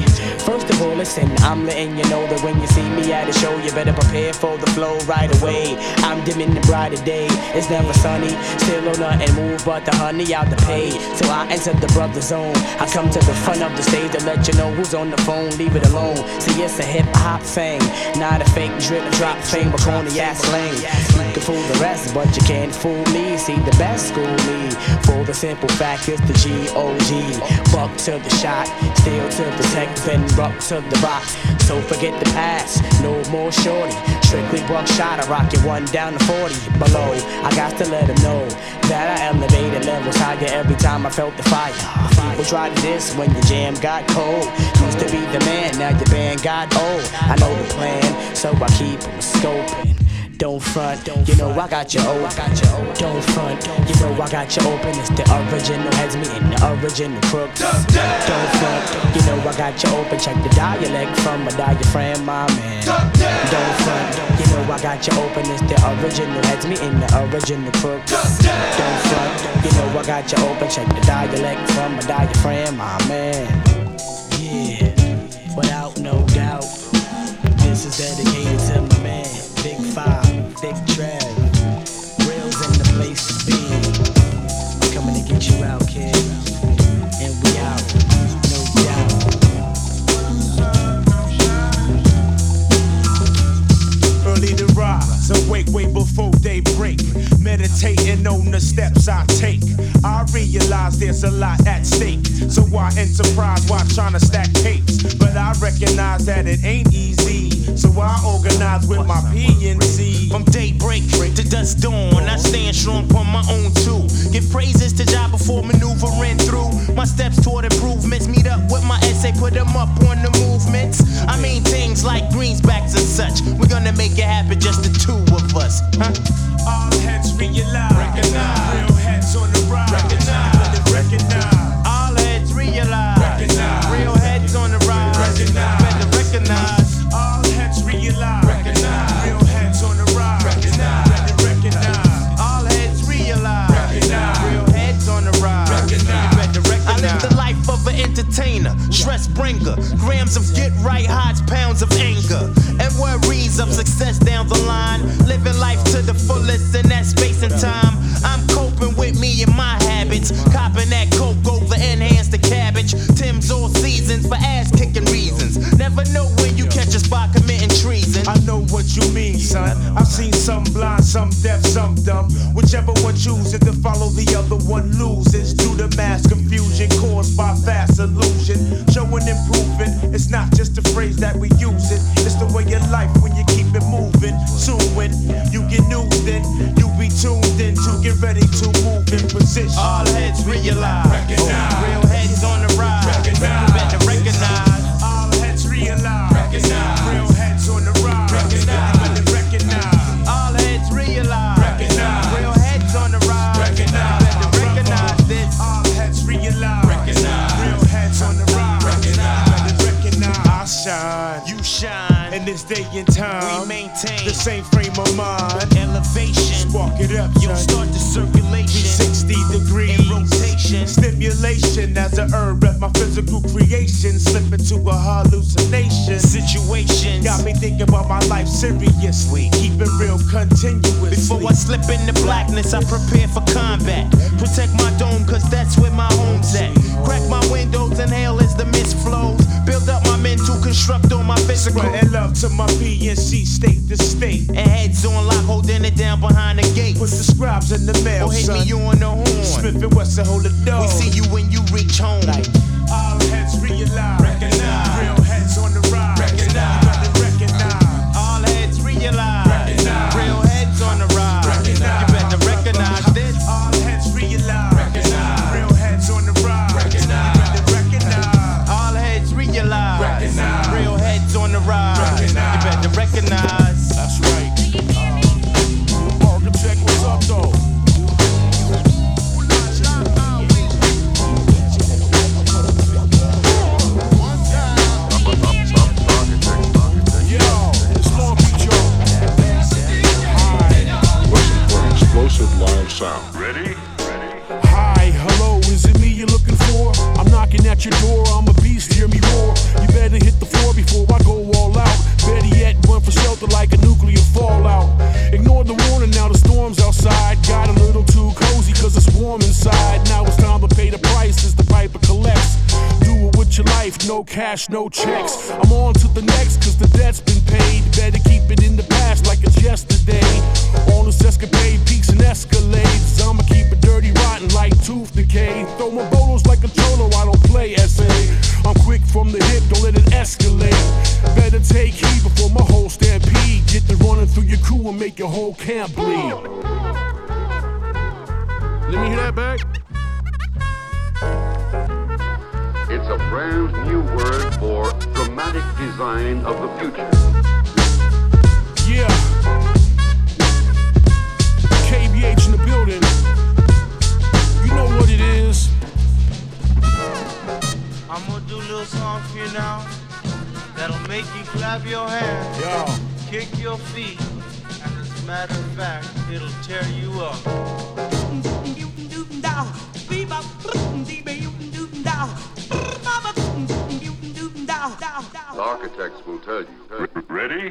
First of all, listen, I'm letting you know that when you see me at a show, you better prepare for the flow right away. I'm dimming the brighter day. It's never sunny, still on nothing move but the honey out the pay. So I enter the brother zone. I come to the front of the stage to let you know who's on the phone. Leave it alone. See, it's a hip hop thing, not a fake drip drop thing, but corny ass slang. You can fool the rest, but you can't fool me. See, the best school me for the simple fact it's the G O G. Buck to the shot, still to protect, then rock to the rock. So forget the past, no more shorty. Strictly buckshot, I rock it one down to 40 below. I got to let them know that I elevated levels higher every time I felt the fire. People tried this when your jam got cold. Used to be the man, now your band got old. I know the plan, so I keep keep 'em scoping. Don't front, you know I got you open. Don't front, you know I got you open. It's the original heads me and the original crooks. Don't front, you know I got you open. Check the dialect from a diaphragm, my man. Don't front, you know I got you open. It's the original heads me and the original crooks. Don't front, you know I got you open. Check the dialect from a diaphragm, my man. Yeah, without no doubt, this is dedicated to awake way before daybreak. Meditating on the steps I take. I realize there's a lot at stake. So why enterprise while trying to stack capes? But I recognize that it ain't easy. So I organize with my PNC. From daybreak to dusk dawn, I stand strong on my own too. Give praises to job before maneuvering through. My steps toward improvements meet up with my essay, put them up on the movements. I mean things like greensbacks and such. We're gonna make it happen, just the two of us, huh? All heads realize. Recognize. Real heads on the rise. Recognize. Recognize. Entertainer, stress bringer, grams of get right hides, pounds of anger, and worries of success down the line. Living life to the fullest in that space and time. I'm coping with me and my habits, copping that coke over enhance the cabbage. Tim's all seasons for son. I've seen some blind, some deaf, some dumb. Whichever one chooses to follow the other one loses. Due to mass confusion caused by fast illusion. Showing improving. It's not just a phrase that we use it. It's the way of life when you keep it moving. Soon when you get new, then you be tuned in to get ready to move in position. All heads realize. Recognize. Real heads on the rise. Recognize. You better recognize. In this day and time. We maintain the same frame of mind. elevation. Spark it up, You'll son. start the circulation 360 degrees. in rotation. Stimulation as a herb at my physical creation. Slip into a hallucination. Situations. Got me thinking about my life seriously. Keep it real continuously. Before I slip into blackness, I prepare for combat. Protect my dome, cause that's where my home's at. Crack my windows, inhale as the mist flows. Build up my mental, construct on my physical. Spreading love to my PNC state to state. And heads on lock, holding it down behind the gate. Put the scribes in the mail, Or hit son. me on the horn. Smith and Wesson hold the door. We see you when you reach home. Like, All heads realize. Recognize. sound. Ready? Ready? Hi, hello, is it me you're looking for? I'm knocking at your door, I'm a beast, hear me roar. You better hit the floor before I go all out. Better yet, run for shelter like a nuclear fallout. Ignore the warning, now the storm's outside. Got a little too cozy, cause it's warm inside. Now it's your life, no cash, no checks. I'm on to the next cause the debt's been paid. Better keep it in the past like it's yesterday. On this escapade, peaks and escalades. I'ma keep it dirty, rotten like tooth decay. Throw my bolos like a cholo, I don't play essay. I'm quick from the hip, don't let it escalate. Better take heed before my whole stampede. Get the running through your crew and make your whole camp bleed. Let me hear that back. It's a brand new word for dramatic design of the future. Yeah. KBH in the building. You know what it is. I'm gonna do a little song for you now that'll make you clap your hands, Yo. kick your feet, and as a matter of fact, it'll tear you up. The architects will tell you. Ready?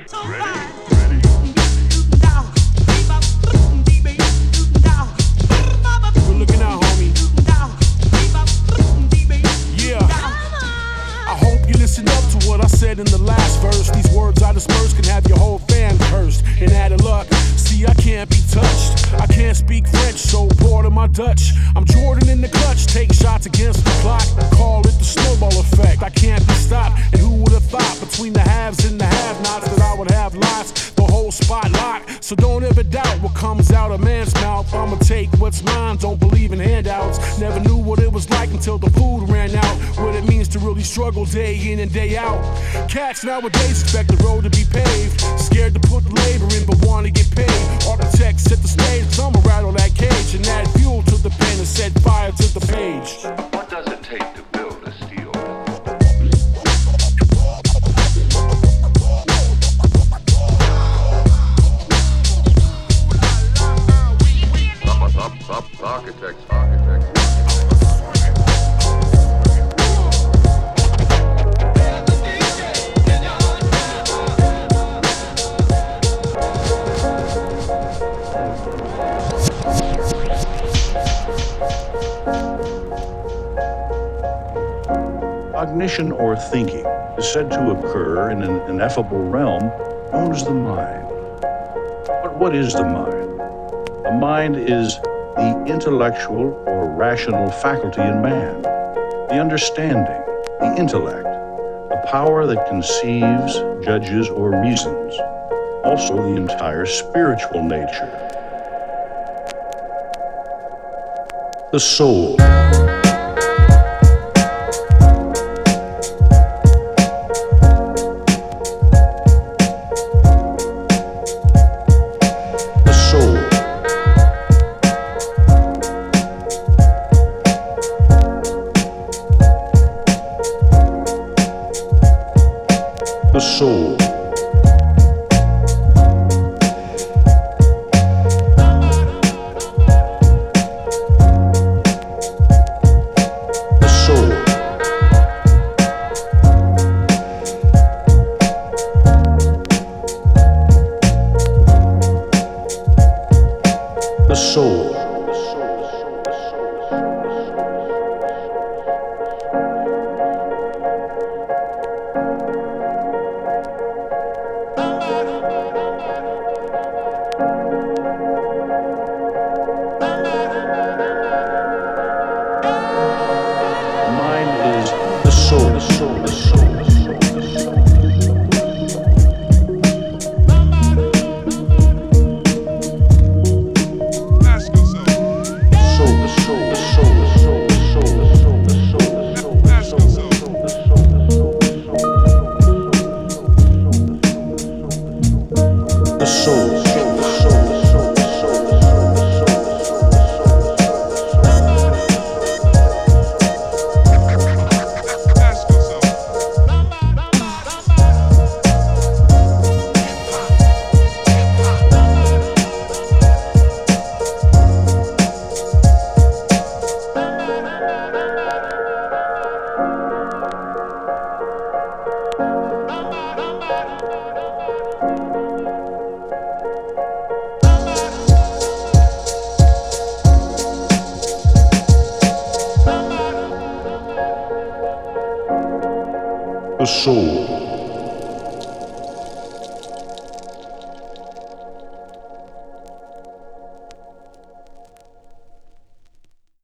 Good looking out, homie. Yeah. I hope you listen up to what I said in the last verse. These words I disperse can have your whole fan cursed. And of luck, see, I can't be touched. I can't speak French, so pardon my Dutch. I'm Jordan in the clutch, take shots against the clock. Call it the snowball effect. I can't be stopped. And who would have thought between the haves and the have nots that I would have lots? The whole spot locked. So don't ever doubt what comes out of man's mouth. I'ma take what's mine, don't believe in handouts. Never knew what it was like until the food ran out. What it means to really struggle day in and day out. Cats nowadays expect the road to be paved. Scared to put the labor in, but wanna get paid. Architects set the stage, some rattle that cage and add fuel to the pen and set fire to the page. Cognition or thinking is said to occur in an ineffable realm known as the mind. But what is the mind? The mind is the intellectual or rational faculty in man, the understanding, the intellect, the power that conceives, judges, or reasons, also the entire spiritual nature. The soul.